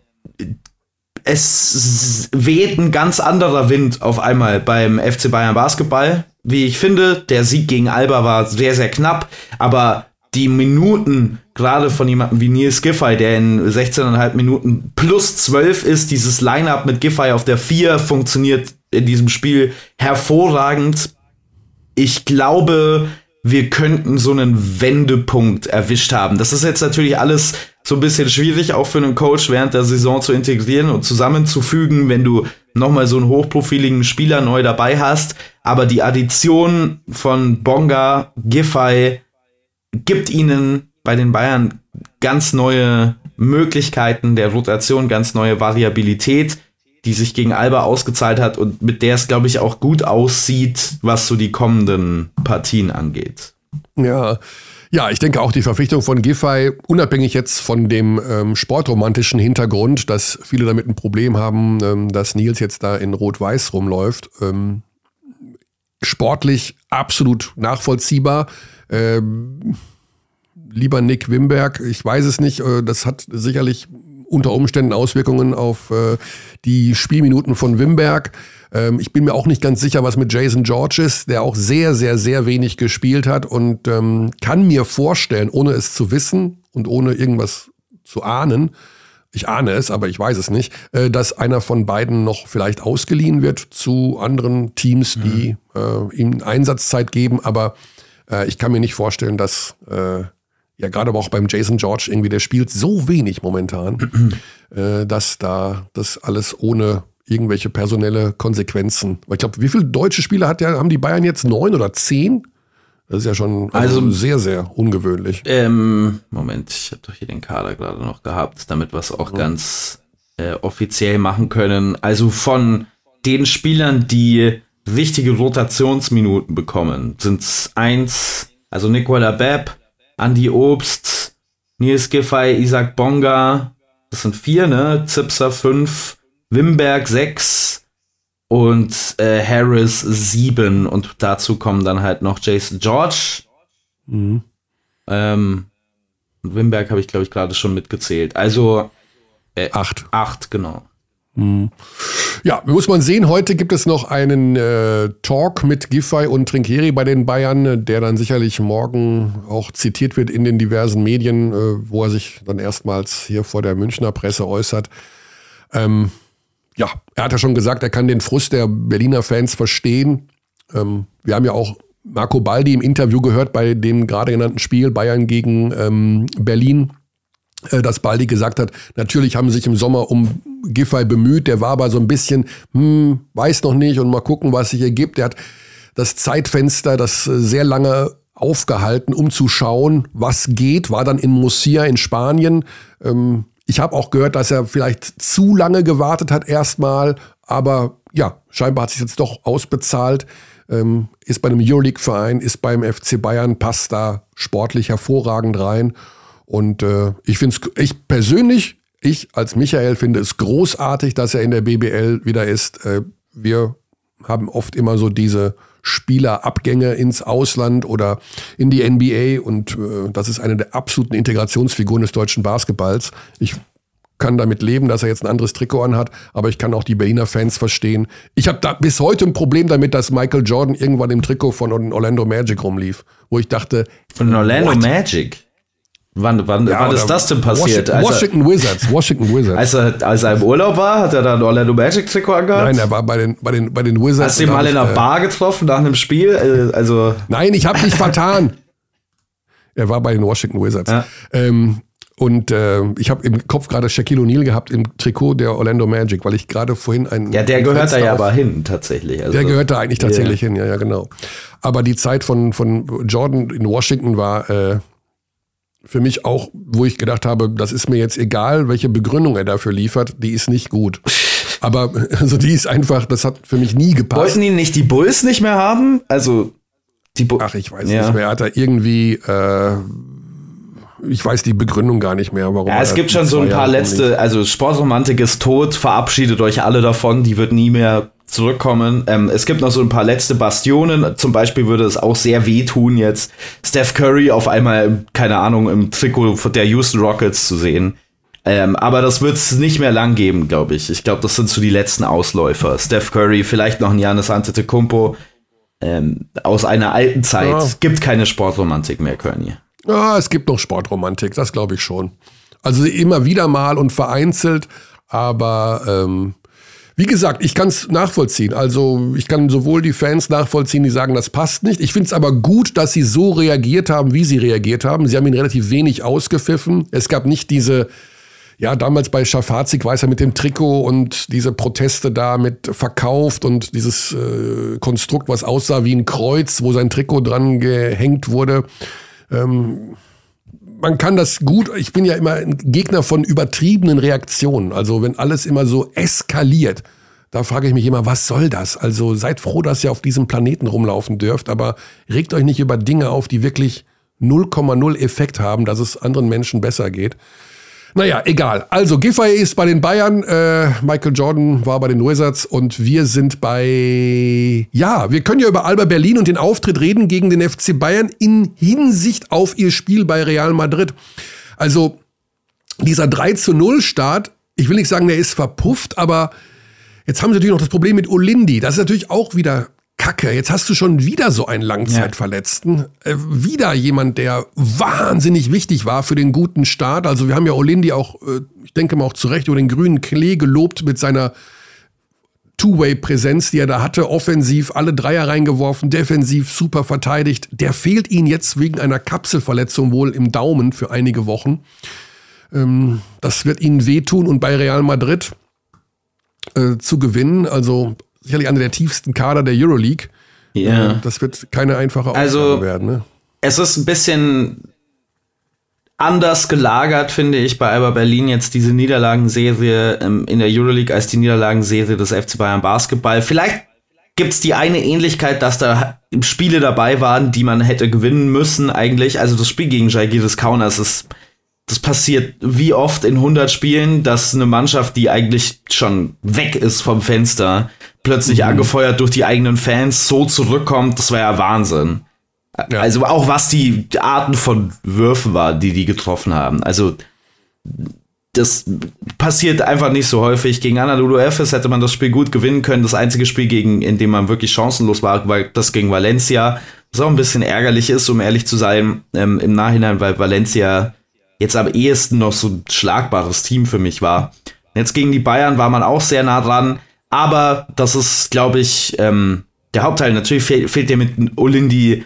es weht ein ganz anderer Wind auf einmal beim FC Bayern Basketball. Wie ich finde, der Sieg gegen Alba war sehr, sehr knapp, aber die Minuten, gerade von jemandem wie Nils Giffey, der in 16,5 Minuten plus 12 ist, dieses Line-Up mit Giffey auf der 4 funktioniert in diesem Spiel hervorragend. Ich glaube, wir könnten so einen Wendepunkt erwischt haben. Das ist jetzt natürlich alles so ein bisschen schwierig, auch für einen Coach während der Saison zu integrieren und zusammenzufügen, wenn du nochmal so einen hochprofiligen Spieler neu dabei hast. Aber die Addition von Bonga, Giffey, gibt ihnen bei den Bayern ganz neue Möglichkeiten der Rotation, ganz neue Variabilität, die sich gegen Alba ausgezahlt hat und mit der es, glaube ich, auch gut aussieht, was so die kommenden Partien angeht. Ja. Ja, ich denke auch die Verpflichtung von Giffey, unabhängig jetzt von dem ähm, sportromantischen Hintergrund, dass viele damit ein Problem haben, ähm, dass Nils jetzt da in Rot-Weiß rumläuft, ähm, sportlich absolut nachvollziehbar. Ähm, lieber Nick Wimberg, ich weiß es nicht, äh, das hat sicherlich unter Umständen Auswirkungen auf äh, die Spielminuten von Wimberg. Ähm, ich bin mir auch nicht ganz sicher, was mit Jason George ist, der auch sehr, sehr, sehr wenig gespielt hat und ähm, kann mir vorstellen, ohne es zu wissen und ohne irgendwas zu ahnen, ich ahne es, aber ich weiß es nicht, äh, dass einer von beiden noch vielleicht ausgeliehen wird zu anderen Teams, die mhm. äh, ihm Einsatzzeit geben, aber äh, ich kann mir nicht vorstellen, dass äh, ja gerade aber auch beim Jason George irgendwie, der spielt so wenig momentan, [clears throat] äh, dass da das alles ohne irgendwelche personelle Konsequenzen. Weil ich glaube, wie viele deutsche Spieler hat der, haben die Bayern jetzt? Neun oder zehn? Das ist ja schon also, also sehr, sehr ungewöhnlich. Ähm, Moment, ich habe doch hier den Kader gerade noch gehabt, damit wir es auch ja. ganz äh, offiziell machen können. Also von den Spielern, die wichtige Rotationsminuten bekommen. Sind es eins, also Nicola Bepp, Andy Obst, Nils Giffey, Isaac Bonga, das sind vier, ne? Zipser fünf, Wimberg sechs und äh, Harris sieben und dazu kommen dann halt noch Jason George. Mhm. Ähm, und Wimberg habe ich, glaube ich, gerade schon mitgezählt. Also äh, acht. Acht, genau. Ja, muss man sehen, heute gibt es noch einen äh, Talk mit Giffey und Trinkeri bei den Bayern, der dann sicherlich morgen auch zitiert wird in den diversen Medien, äh, wo er sich dann erstmals hier vor der Münchner Presse äußert. Ähm, ja, er hat ja schon gesagt, er kann den Frust der Berliner Fans verstehen. Ähm, wir haben ja auch Marco Baldi im Interview gehört bei dem gerade genannten Spiel Bayern gegen ähm, Berlin dass Baldi gesagt hat, natürlich haben sie sich im Sommer um Giffey bemüht, der war aber so ein bisschen, hm, weiß noch nicht und mal gucken, was sich ergibt. Der hat das Zeitfenster, das äh, sehr lange aufgehalten, um zu schauen, was geht, war dann in Murcia in Spanien. Ähm, ich habe auch gehört, dass er vielleicht zu lange gewartet hat erstmal, aber ja, scheinbar hat sich jetzt doch ausbezahlt. Ähm, ist bei einem Euroleague-Verein, ist beim FC Bayern, passt da sportlich hervorragend rein. Und äh, ich finde es, ich persönlich, ich als Michael finde es großartig, dass er in der BBL wieder ist. Äh, wir haben oft immer so diese Spielerabgänge ins Ausland oder in die NBA und äh, das ist eine der absoluten Integrationsfiguren des deutschen Basketballs. Ich kann damit leben, dass er jetzt ein anderes Trikot anhat, aber ich kann auch die Berliner Fans verstehen. Ich habe da bis heute ein Problem damit, dass Michael Jordan irgendwann im Trikot von Orlando Magic rumlief, wo ich dachte, von Orlando what? Magic. Wann, wann, ja, wann ist das denn passiert? Washington, er, Wizards. Washington Wizards. Als er, als er im Urlaub war, hat er dann Orlando Magic Trikot angehabt? Nein, er war bei den, bei den, bei den Wizards. Hast du ihn mal in einer äh, Bar getroffen nach einem Spiel? Äh, also Nein, ich habe mich vertan. [laughs] Er war bei den Washington Wizards. Ja. Ähm, und äh, ich habe im Kopf gerade Shaquille O'Neal gehabt im Trikot der Orlando Magic, weil ich gerade vorhin einen. Ja, der gehört da ja aber hin, tatsächlich. Also, der gehört da eigentlich tatsächlich yeah. hin, ja, ja, genau. Aber die Zeit von, von Jordan in Washington war äh, für mich auch, wo ich gedacht habe, das ist mir jetzt egal, welche Begründung er dafür liefert, die ist nicht gut. Aber [laughs] also die ist einfach, das hat für mich nie gepasst. Wollten ihn nicht die Bulls nicht mehr haben? Also die Bulls. Ach, ich weiß ja. nicht mehr. Hat er irgendwie äh, ich weiß die Begründung gar nicht mehr, warum. Ja, es gibt schon so ein paar letzte, also Sportromantik ist tot, verabschiedet euch alle davon, die wird nie mehr zurückkommen. Ähm, es gibt noch so ein paar letzte Bastionen. Zum Beispiel würde es auch sehr wehtun, jetzt Steph Curry auf einmal, keine Ahnung, im Trikot der Houston Rockets zu sehen. Ähm, aber das wird es nicht mehr lang geben, glaube ich. Ich glaube, das sind so die letzten Ausläufer. Steph Curry, vielleicht noch ein Janis Antetokounmpo. Ähm, aus einer alten Zeit. Ja. Gibt keine Sportromantik mehr, Kearney. Ja, es gibt noch Sportromantik, das glaube ich schon. Also immer wieder mal und vereinzelt, aber ähm, wie gesagt, ich kann es nachvollziehen. Also ich kann sowohl die Fans nachvollziehen, die sagen, das passt nicht. Ich finde es aber gut, dass sie so reagiert haben, wie sie reagiert haben. Sie haben ihn relativ wenig ausgepfiffen. Es gab nicht diese, ja, damals bei Schafazik weiß er mit dem Trikot und diese Proteste da mit verkauft und dieses äh, Konstrukt, was aussah wie ein Kreuz, wo sein Trikot dran gehängt wurde. Ähm, man kann das gut, ich bin ja immer ein Gegner von übertriebenen Reaktionen. Also wenn alles immer so eskaliert, da frage ich mich immer, was soll das? Also seid froh, dass ihr auf diesem Planeten rumlaufen dürft, aber regt euch nicht über Dinge auf, die wirklich 0,0 Effekt haben, dass es anderen Menschen besser geht. Naja, egal. Also Giffey ist bei den Bayern, äh, Michael Jordan war bei den Wizards und wir sind bei... Ja, wir können ja über Alba Berlin und den Auftritt reden gegen den FC Bayern in Hinsicht auf ihr Spiel bei Real Madrid. Also dieser 3 zu 0 Start, ich will nicht sagen, der ist verpufft, aber jetzt haben sie natürlich noch das Problem mit Olindi. Das ist natürlich auch wieder Kacke, jetzt hast du schon wieder so einen Langzeitverletzten. Ja. Äh, wieder jemand, der wahnsinnig wichtig war für den guten Start. Also wir haben ja Olindi auch, äh, ich denke mal auch zu Recht, über den grünen Klee gelobt mit seiner Two-Way-Präsenz, die er da hatte, offensiv alle Dreier reingeworfen, defensiv super verteidigt. Der fehlt ihnen jetzt wegen einer Kapselverletzung wohl im Daumen für einige Wochen. Ähm, das wird ihnen wehtun und bei Real Madrid äh, zu gewinnen, also sicherlich einer der tiefsten Kader der Euroleague. Ja. Äh, das wird keine einfache Aufgabe also, werden. Ne? Es ist ein bisschen anders gelagert, finde ich, bei Alba Berlin jetzt diese Niederlagenserie ähm, in der Euroleague als die Niederlagenserie des FC Bayern Basketball. Vielleicht gibt es die eine Ähnlichkeit, dass da Spiele dabei waren, die man hätte gewinnen müssen eigentlich. Also das Spiel gegen Jagiris Kaunas ist das passiert wie oft in 100 Spielen, dass eine Mannschaft, die eigentlich schon weg ist vom Fenster, plötzlich mhm. angefeuert durch die eigenen Fans so zurückkommt, das war ja Wahnsinn. Ja. Also auch was die Arten von Würfen war, die die getroffen haben. Also das passiert einfach nicht so häufig. Gegen Anadolu Efes hätte man das Spiel gut gewinnen können. Das einzige Spiel, gegen, in dem man wirklich chancenlos war, war das gegen Valencia. Was auch ein bisschen ärgerlich ist, um ehrlich zu sein, ähm, im Nachhinein, weil Valencia jetzt am ehesten noch so ein schlagbares Team für mich war. Jetzt gegen die Bayern war man auch sehr nah dran. Aber das ist, glaube ich, ähm, der Hauptteil. Natürlich fehl, fehlt dir mit Olindi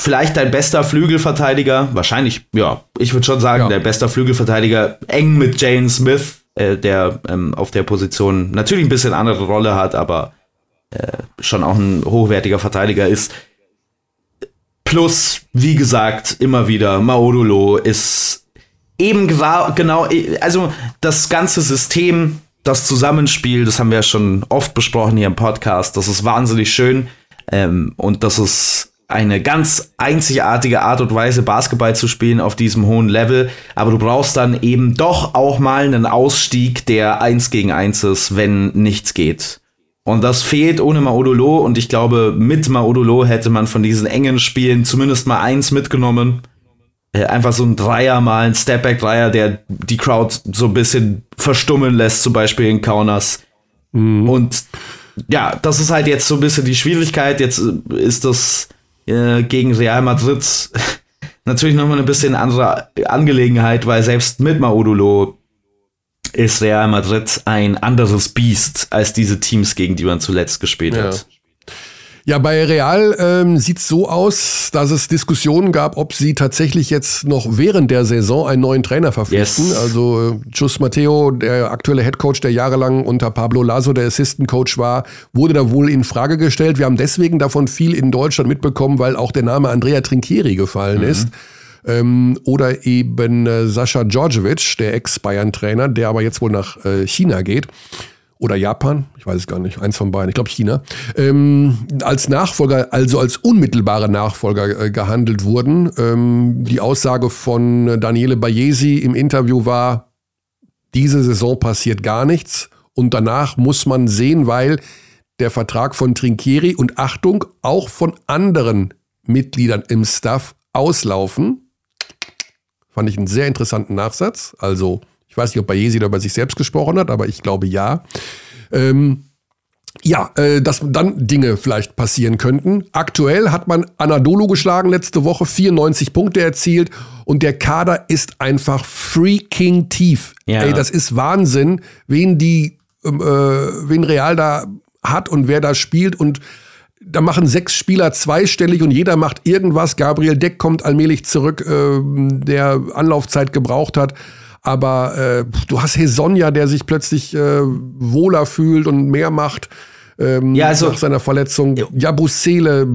vielleicht dein bester Flügelverteidiger, wahrscheinlich, ja, ich würde schon sagen, ja. der bester Flügelverteidiger, eng mit Jane Smith, äh, der ähm, auf der Position natürlich ein bisschen andere Rolle hat, aber äh, schon auch ein hochwertiger Verteidiger ist. Plus, wie gesagt, immer wieder, Maodolo ist eben genau, also das ganze System, das Zusammenspiel, das haben wir ja schon oft besprochen hier im Podcast, das ist wahnsinnig schön ähm, und das ist eine ganz einzigartige Art und Weise, Basketball zu spielen auf diesem hohen Level. Aber du brauchst dann eben doch auch mal einen Ausstieg, der eins gegen eins ist, wenn nichts geht. Und das fehlt ohne Maodolo. Und ich glaube, mit Maodolo hätte man von diesen engen Spielen zumindest mal eins mitgenommen. Äh, einfach so ein Dreier mal, ein Stepback-Dreier, der die Crowd so ein bisschen verstummen lässt, zum Beispiel in Kaunas. Mhm. Und ja, das ist halt jetzt so ein bisschen die Schwierigkeit. Jetzt ist das äh, gegen Real Madrid [laughs] natürlich nochmal ein bisschen andere Angelegenheit, weil selbst mit Maudulo ist Real Madrid ein anderes Biest als diese Teams, gegen die man zuletzt gespielt ja. hat. Ja, bei Real ähm, sieht es so aus, dass es Diskussionen gab, ob sie tatsächlich jetzt noch während der Saison einen neuen Trainer verpflichten. Yes. Also äh, Jus Matteo, der aktuelle Headcoach, der jahrelang unter Pablo Lasso der Assistant Coach war, wurde da wohl in Frage gestellt. Wir haben deswegen davon viel in Deutschland mitbekommen, weil auch der Name Andrea Trinchieri gefallen mhm. ist. Ähm, oder eben äh, Sascha Djordjevic, der Ex-Bayern-Trainer, der aber jetzt wohl nach äh, China geht oder Japan, ich weiß es gar nicht, eins von beiden, ich glaube China, ähm, als Nachfolger, also als unmittelbare Nachfolger äh, gehandelt wurden. Ähm, die Aussage von Daniele Bayesi im Interview war, diese Saison passiert gar nichts und danach muss man sehen, weil der Vertrag von Trinkieri und Achtung auch von anderen Mitgliedern im Staff auslaufen. Fand ich einen sehr interessanten Nachsatz. Also ich weiß nicht, ob Bayesi da über sich selbst gesprochen hat, aber ich glaube ja. Ähm, ja, äh, dass dann Dinge vielleicht passieren könnten. Aktuell hat man Anadolu geschlagen letzte Woche, 94 Punkte erzielt und der Kader ist einfach freaking tief. Ja. Ey, das ist Wahnsinn, wen die, ähm, äh, wen Real da hat und wer da spielt und da machen sechs Spieler zweistellig und jeder macht irgendwas. Gabriel Deck kommt allmählich zurück, äh, der Anlaufzeit gebraucht hat. Aber äh, du hast Hesonja, der sich plötzlich äh, wohler fühlt und mehr macht. Ähm, ja, also, nach seiner Verletzung. Ja. Jabusele,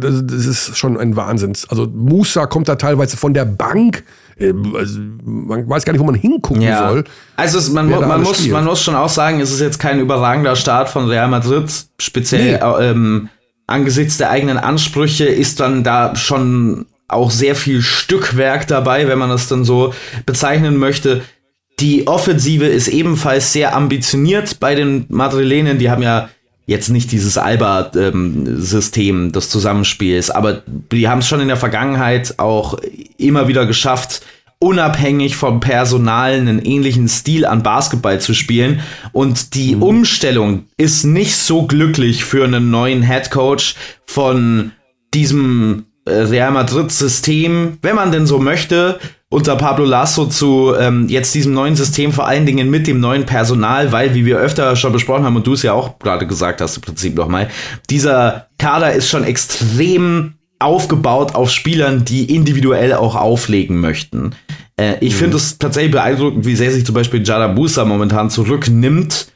das, das, ist schon ein Wahnsinn. Also Musa kommt da teilweise von der Bank. Äh, also, man weiß gar nicht, wo man hingucken ja. soll. Also es, man, man muss, man muss schon auch sagen, es ist jetzt kein überragender Start von Real Madrid, speziell nee. ähm, angesichts der eigenen Ansprüche ist dann da schon auch sehr viel Stückwerk dabei, wenn man das dann so bezeichnen möchte. Die Offensive ist ebenfalls sehr ambitioniert bei den Madrilenen. Die haben ja jetzt nicht dieses Alba-System ähm, des Zusammenspiels, aber die haben es schon in der Vergangenheit auch immer wieder geschafft, unabhängig vom Personal einen ähnlichen Stil an Basketball zu spielen. Und die mhm. Umstellung ist nicht so glücklich für einen neuen Head Coach von diesem Real Madrid-System, wenn man denn so möchte, unter Pablo Lasso zu ähm, jetzt diesem neuen System, vor allen Dingen mit dem neuen Personal, weil, wie wir öfter schon besprochen haben und du es ja auch gerade gesagt hast, im Prinzip nochmal, dieser Kader ist schon extrem aufgebaut auf Spielern, die individuell auch auflegen möchten. Äh, ich mhm. finde es tatsächlich beeindruckend, wie sehr sich zum Beispiel Jada Busa momentan zurücknimmt.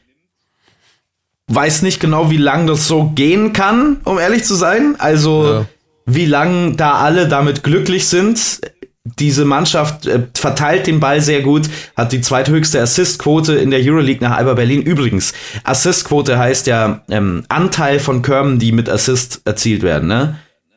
Weiß nicht genau, wie lange das so gehen kann, um ehrlich zu sein. Also, ja wie lange da alle damit glücklich sind. Diese Mannschaft äh, verteilt den Ball sehr gut, hat die zweithöchste Assistquote in der Euroleague nach Alba Berlin. Übrigens, Assistquote heißt ja ähm, Anteil von Körben, die mit Assist erzielt werden. Ne?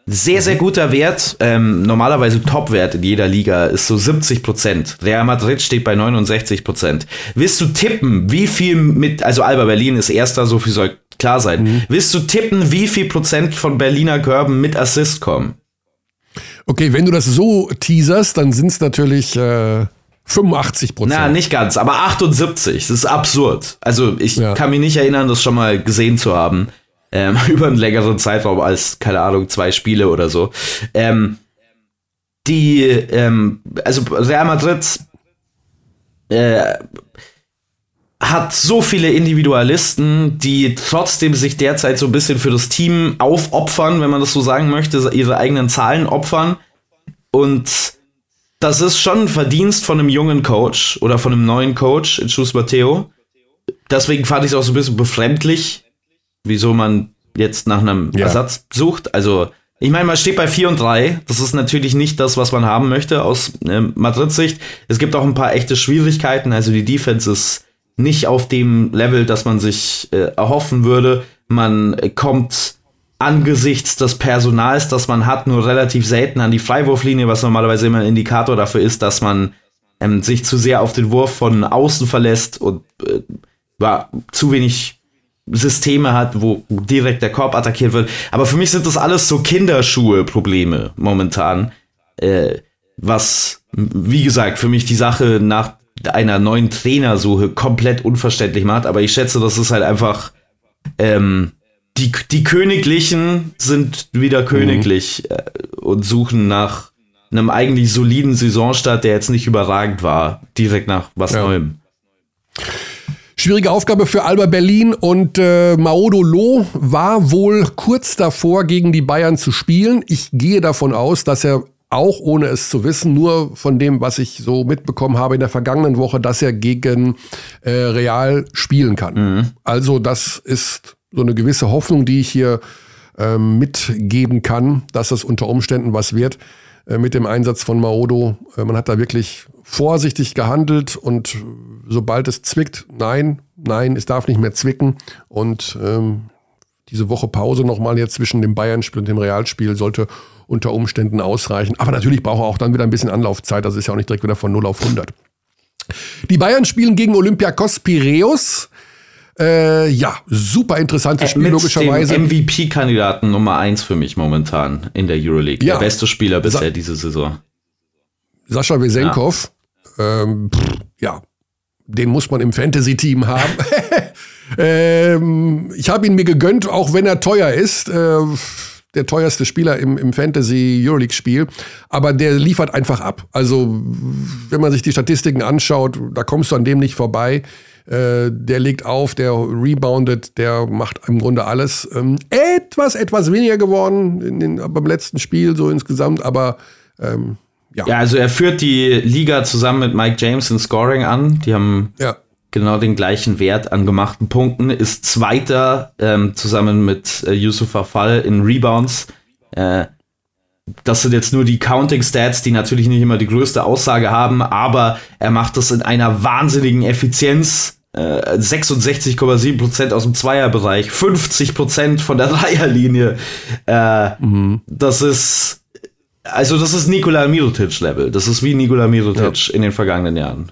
Sehr, sehr guter Wert. Ähm, normalerweise Topwert in jeder Liga ist so 70 Prozent. Real Madrid steht bei 69 Prozent. Willst du tippen, wie viel mit, also Alba Berlin ist erster, so viel soll klar sein. Mhm. Willst du tippen, wie viel Prozent von Berliner Körben mit Assist kommen? Okay, wenn du das so teaserst, dann sind es natürlich äh, 85 Prozent. Na, nicht ganz, aber 78. Das ist absurd. Also ich ja. kann mich nicht erinnern, das schon mal gesehen zu haben. Ähm, [laughs] über einen längeren Zeitraum als, keine Ahnung, zwei Spiele oder so. Ähm, die, ähm, also Real Madrid äh, hat so viele Individualisten, die trotzdem sich derzeit so ein bisschen für das Team aufopfern, wenn man das so sagen möchte, ihre eigenen Zahlen opfern. Und das ist schon ein Verdienst von einem jungen Coach oder von einem neuen Coach, Chus Matteo. Deswegen fand ich es auch so ein bisschen befremdlich, wieso man jetzt nach einem ja. Ersatz sucht. Also, ich meine, man steht bei 4 und 3. Das ist natürlich nicht das, was man haben möchte aus äh, Madrid-Sicht. Es gibt auch ein paar echte Schwierigkeiten. Also, die Defense ist nicht auf dem Level, das man sich äh, erhoffen würde. Man kommt angesichts des Personals, das man hat, nur relativ selten an die Freiwurflinie, was normalerweise immer ein Indikator dafür ist, dass man ähm, sich zu sehr auf den Wurf von außen verlässt und äh, war, zu wenig Systeme hat, wo direkt der Korb attackiert wird. Aber für mich sind das alles so Kinderschuhe-Probleme momentan. Äh, was, wie gesagt, für mich die Sache nach einer neuen Trainersuche komplett unverständlich macht. Aber ich schätze, das ist halt einfach ähm, die, die Königlichen sind wieder mhm. königlich mhm. und suchen nach einem eigentlich soliden Saisonstart, der jetzt nicht überragend war, direkt nach was ja. Neuem. Schwierige Aufgabe für Alba Berlin und äh, Maodo Loh war wohl kurz davor, gegen die Bayern zu spielen. Ich gehe davon aus, dass er auch ohne es zu wissen, nur von dem, was ich so mitbekommen habe in der vergangenen Woche, dass er gegen äh, Real spielen kann. Mhm. Also das ist so eine gewisse Hoffnung, die ich hier äh, mitgeben kann, dass es unter Umständen was wird mit dem Einsatz von Maodo. Äh, man hat da wirklich vorsichtig gehandelt und sobald es zwickt, nein, nein, es darf nicht mehr zwicken. Und ähm, diese Woche Pause nochmal jetzt zwischen dem Bayern-Spiel und dem Realspiel sollte unter Umständen ausreichen. Aber natürlich braucht er auch dann wieder ein bisschen Anlaufzeit. Das ist ja auch nicht direkt wieder von 0 auf 100. Die Bayern spielen gegen Olympiakos Piräus. Äh, ja, super interessantes äh, Spiel, logischerweise. MVP-Kandidaten Nummer 1 für mich momentan in der Euroleague. Ja. Der beste Spieler bisher Sa diese Saison. Sascha Wesenkov, ja. Ähm, pff, ja, den muss man im Fantasy-Team haben. [laughs] ähm, ich habe ihn mir gegönnt, auch wenn er teuer ist. Äh, der teuerste Spieler im, im Fantasy Euroleague Spiel, aber der liefert einfach ab. Also, wenn man sich die Statistiken anschaut, da kommst du an dem nicht vorbei. Äh, der legt auf, der reboundet, der macht im Grunde alles. Ähm, etwas, etwas weniger geworden in den, beim letzten Spiel, so insgesamt, aber ähm, ja. Ja, also er führt die Liga zusammen mit Mike James in Scoring an. Die haben ja. genau den gleichen Wert an gemachten Punkten. Ist Zweiter ähm, zusammen mit äh, Yusufa Fall in Rebounds. Äh, das sind jetzt nur die Counting Stats, die natürlich nicht immer die größte Aussage haben, aber er macht das in einer wahnsinnigen Effizienz. 66,7% äh, aus dem Zweierbereich, 50% von der [laughs] Dreierlinie. Äh, mhm. Das ist, also das ist Nikola Mirotic-Level. Das ist wie Nikola Mirotic ja. in den vergangenen Jahren.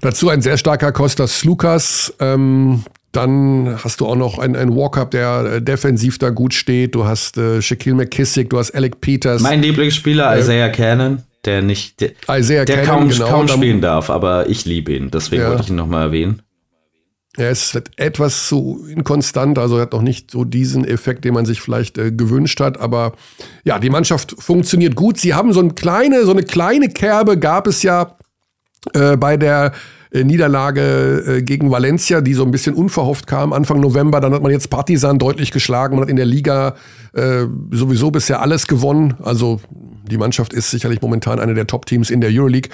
Dazu ein sehr starker Kostas Lukas. Ähm, dann hast du auch noch einen, einen Walkup, der äh, defensiv da gut steht. Du hast äh, Shaquille McKissick, du hast Alec Peters. Mein Lieblingsspieler, äh, Isaiah Cannon der nicht, der, Isaiah der Cannon, kaum, genau, kaum spielen darf, aber ich liebe ihn, deswegen ja. wollte ich ihn nochmal erwähnen. Er ist etwas zu inkonstant, also er hat noch nicht so diesen Effekt, den man sich vielleicht äh, gewünscht hat. Aber ja, die Mannschaft funktioniert gut. Sie haben so eine kleine, so eine kleine Kerbe gab es ja äh, bei der äh, Niederlage äh, gegen Valencia, die so ein bisschen unverhofft kam Anfang November. Dann hat man jetzt Partisan deutlich geschlagen. Man hat in der Liga äh, sowieso bisher alles gewonnen. Also die Mannschaft ist sicherlich momentan eine der Top-Teams in der Euroleague.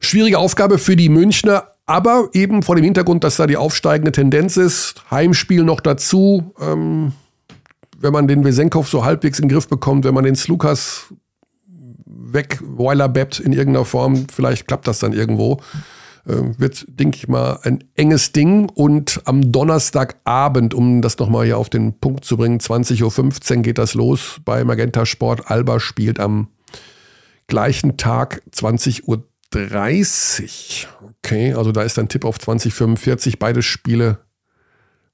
Schwierige Aufgabe für die Münchner, aber eben vor dem Hintergrund, dass da die aufsteigende Tendenz ist. Heimspiel noch dazu. Ähm, wenn man den Wesenkov so halbwegs in den Griff bekommt, wenn man den Slukas weg Weiler bebt in irgendeiner Form, vielleicht klappt das dann irgendwo. Äh, wird, denke ich mal, ein enges Ding. Und am Donnerstagabend, um das nochmal hier auf den Punkt zu bringen, 20.15 Uhr geht das los bei Magenta Sport. Alba spielt am gleichen Tag 20.30 Uhr. Okay, also da ist ein Tipp auf 2045, beide Spiele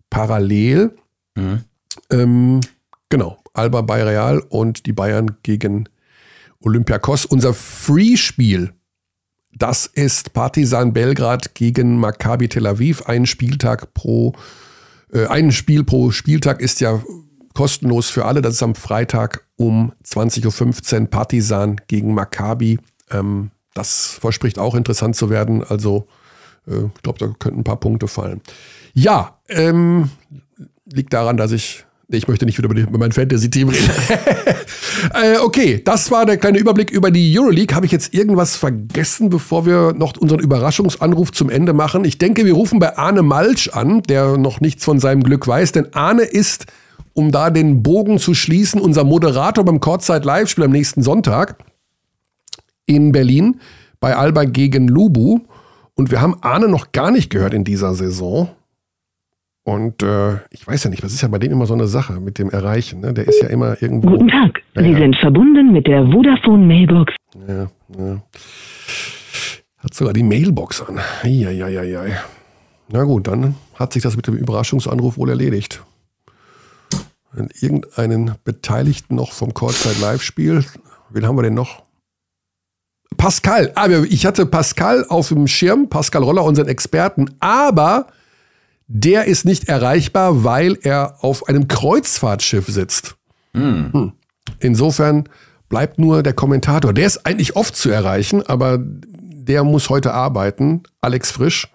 parallel. Mhm. Ähm, genau, Alba bei Real und die Bayern gegen Olympiakos. Unser Free-Spiel das ist Partizan Belgrad gegen Maccabi Tel Aviv. Ein Spieltag pro, äh, ein Spiel pro Spieltag ist ja kostenlos für alle. Das ist am Freitag um 20.15 Uhr Partizan gegen Maccabi. Ähm, das verspricht auch interessant zu werden. Also Äh, ich glaube, da könnten ein paar Punkte fallen. Ja, ähm, liegt daran, dass ich ich möchte nicht wieder über, über mein Fantasy-Team reden. [laughs] äh, okay, das war der kleine Überblick über die Euroleague. Habe ich jetzt irgendwas vergessen, bevor wir noch unseren Überraschungsanruf zum Ende machen? Ich denke, wir rufen bei Arne Malsch an, der noch nichts von seinem Glück weiß, denn Arne ist, um da den Bogen zu schließen, unser Moderator beim Courtside Live-Spiel am nächsten Sonntag in Berlin bei Alba gegen Lubu. Und wir haben Arne noch gar nicht gehört in dieser Saison. Und äh, ich weiß ja nicht, das ist ja bei dem immer so eine Sache mit dem Erreichen. Ne? Der ist ja immer irgendwo. Guten Tag, ja, Sie ja. sind verbunden mit der Vodafone Mailbox. Ja, ja. Hat sogar die Mailbox an. Eieieiei. Na gut, dann hat sich das mit dem Überraschungsanruf wohl erledigt. Irgendeinen Beteiligten noch vom Courtside Live-Spiel, wen haben wir denn noch? Pascal. Ah, ich hatte Pascal auf dem Schirm, Pascal Roller, unseren Experten, aber der ist nicht erreichbar, weil er auf einem Kreuzfahrtschiff sitzt. Mhm. Hm. Insofern bleibt nur der Kommentator. Der ist eigentlich oft zu erreichen, aber der muss heute arbeiten, Alex Frisch.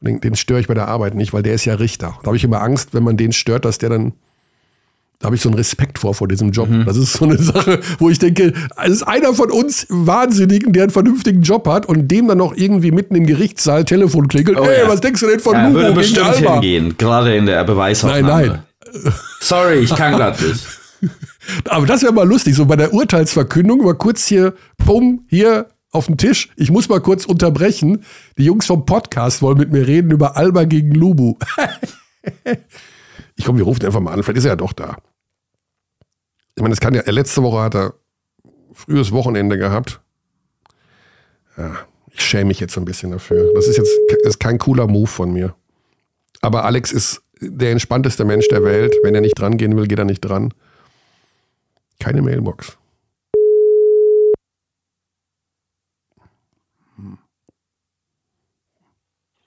Den, den störe ich bei der Arbeit nicht, weil der ist ja Richter. Da habe ich immer Angst, wenn man den stört, dass der dann da habe ich so einen Respekt vor, vor diesem Job. Mhm. Das ist so eine Sache, wo ich denke, es ist einer von uns Wahnsinnigen, der einen vernünftigen Job hat und dem dann noch irgendwie mitten im Gerichtssaal Telefon klingelt. Oh, hey, ja. was denkst du denn von ja, Lugo würde bestimmt Alba? hingehen, gerade in der Beweisaufnahme. Nein, nein. [laughs] Sorry, ich kann gerade nicht. [laughs] Aber das wäre mal lustig, so bei der Urteilsverkündung mal kurz hier, bumm, hier auf den Tisch. Ich muss mal kurz unterbrechen. Die Jungs vom Podcast wollen mit mir reden über Alba gegen Lubu. [laughs] Ich komme, wir rufen einfach mal an, vielleicht ist er ja doch da. Ich meine, das kann ja, letzte Woche hat er frühes Wochenende gehabt. Ja, ich schäme mich jetzt so ein bisschen dafür. Das ist jetzt ist kein cooler Move von mir. Aber Alex ist der entspannteste Mensch der Welt. Wenn er nicht dran gehen will, geht er nicht dran. Keine Mailbox.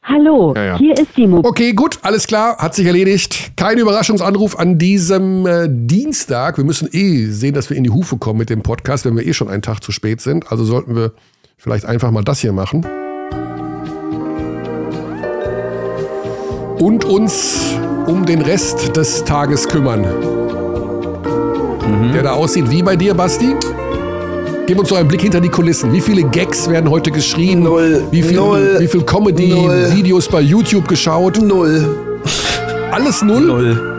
Hallo, ja, ja. hier ist die Mo Okay, gut, alles klar, hat sich erledigt. Kein Überraschungsanruf an diesem äh, Dienstag. Wir müssen eh sehen, dass wir in die Hufe kommen mit dem Podcast, wenn wir eh schon einen Tag zu spät sind. Also sollten wir vielleicht einfach mal das hier machen. Und uns um den Rest des Tages kümmern. Mhm. Der da aussieht wie bei dir, Basti? Gib uns doch einen Blick hinter die Kulissen. Wie viele Gags werden heute geschrien? Null. Wie viel, null. Wie viel Comedy-Videos bei YouTube geschaut? Null. Alles null? Null.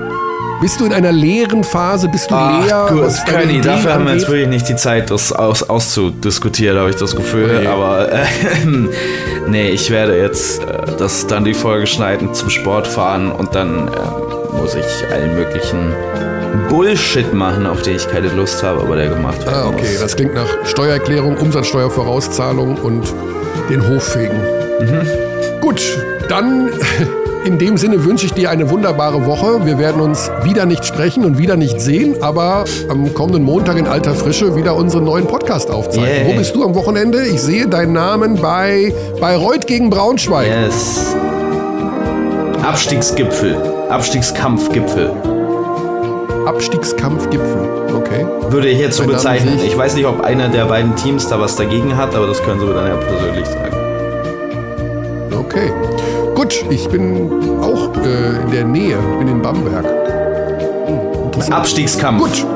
Bist du in einer leeren Phase? Bist du Ach, leer? Gut, Kenny, dafür haben wir jetzt wirklich nicht die Zeit, das aus, auszudiskutieren, habe ich das Gefühl. Okay. Aber äh, nee, ich werde jetzt äh, das dann die Folge schneiden, zum Sport fahren und dann äh, muss ich allen möglichen Bullshit machen, auf den ich keine Lust habe, aber der gemacht wird. Ah, okay. Muss. Das klingt nach Steuererklärung, Umsatzsteuervorauszahlung und den Hoffegen. Mhm. Gut, dann [laughs] in dem Sinne wünsche ich dir eine wunderbare Woche. Wir werden uns wieder nicht sprechen und wieder nicht sehen, aber am kommenden Montag in alter Frische wieder unseren neuen Podcast aufzeigen. Yeah. Wo bist du am Wochenende? Ich sehe deinen Namen bei Bayreuth gegen Braunschweig. Yes. Abstiegsgipfel. Abstiegskampfgipfel. Abstiegskampfgipfel. Okay. Würde ich jetzt so bezeichnen. Ich weiß nicht, ob einer der beiden Teams da was dagegen hat, aber das können Sie mir dann ja persönlich sagen. Okay. Gut, ich bin auch äh, in der Nähe. Bin in Bamberg. Hm, Abstiegskampf. Gut.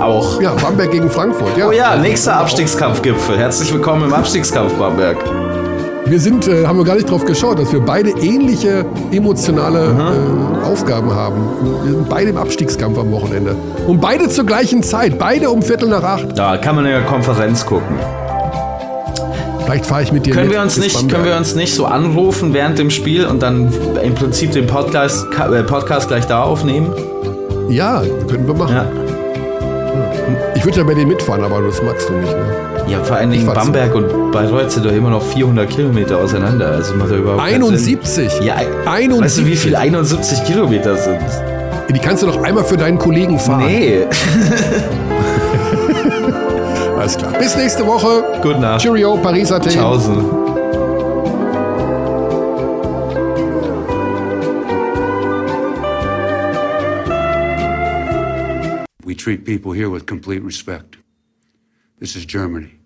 Auch. Ja, Bamberg gegen Frankfurt. Ja. Oh ja, nächster Abstiegskampfgipfel. Herzlich willkommen im Abstiegskampf Bamberg. Wir sind, äh, haben wir gar nicht drauf geschaut, dass wir beide ähnliche emotionale äh, Aufgaben haben. Wir sind beide im Abstiegskampf am Wochenende. Und beide zur gleichen Zeit, beide um Viertel nach acht. Da kann man in der Konferenz gucken. Vielleicht fahre ich mit dir können mit wir uns nicht Können wir uns nicht so anrufen während dem Spiel und dann im Prinzip den Podcast, äh, Podcast gleich da aufnehmen? Ja, können wir machen. Ja. Ich würde ja bei dir mitfahren, aber das magst du nicht. Ne? Ja, vor allen Dingen Bamberg und Bayreuth sind doch immer noch 400 Kilometer auseinander. Also macht überhaupt 71? Ja, 71. Weißt du, wie viel 71 Kilometer sind? Die kannst du doch einmal für deinen Kollegen fahren. Nee. [laughs] [laughs] Alles klar. Bis nächste Woche. Gute Nacht. Cheerio, Paris Athen. Ciao. Treat people here with complete respect. This is Germany.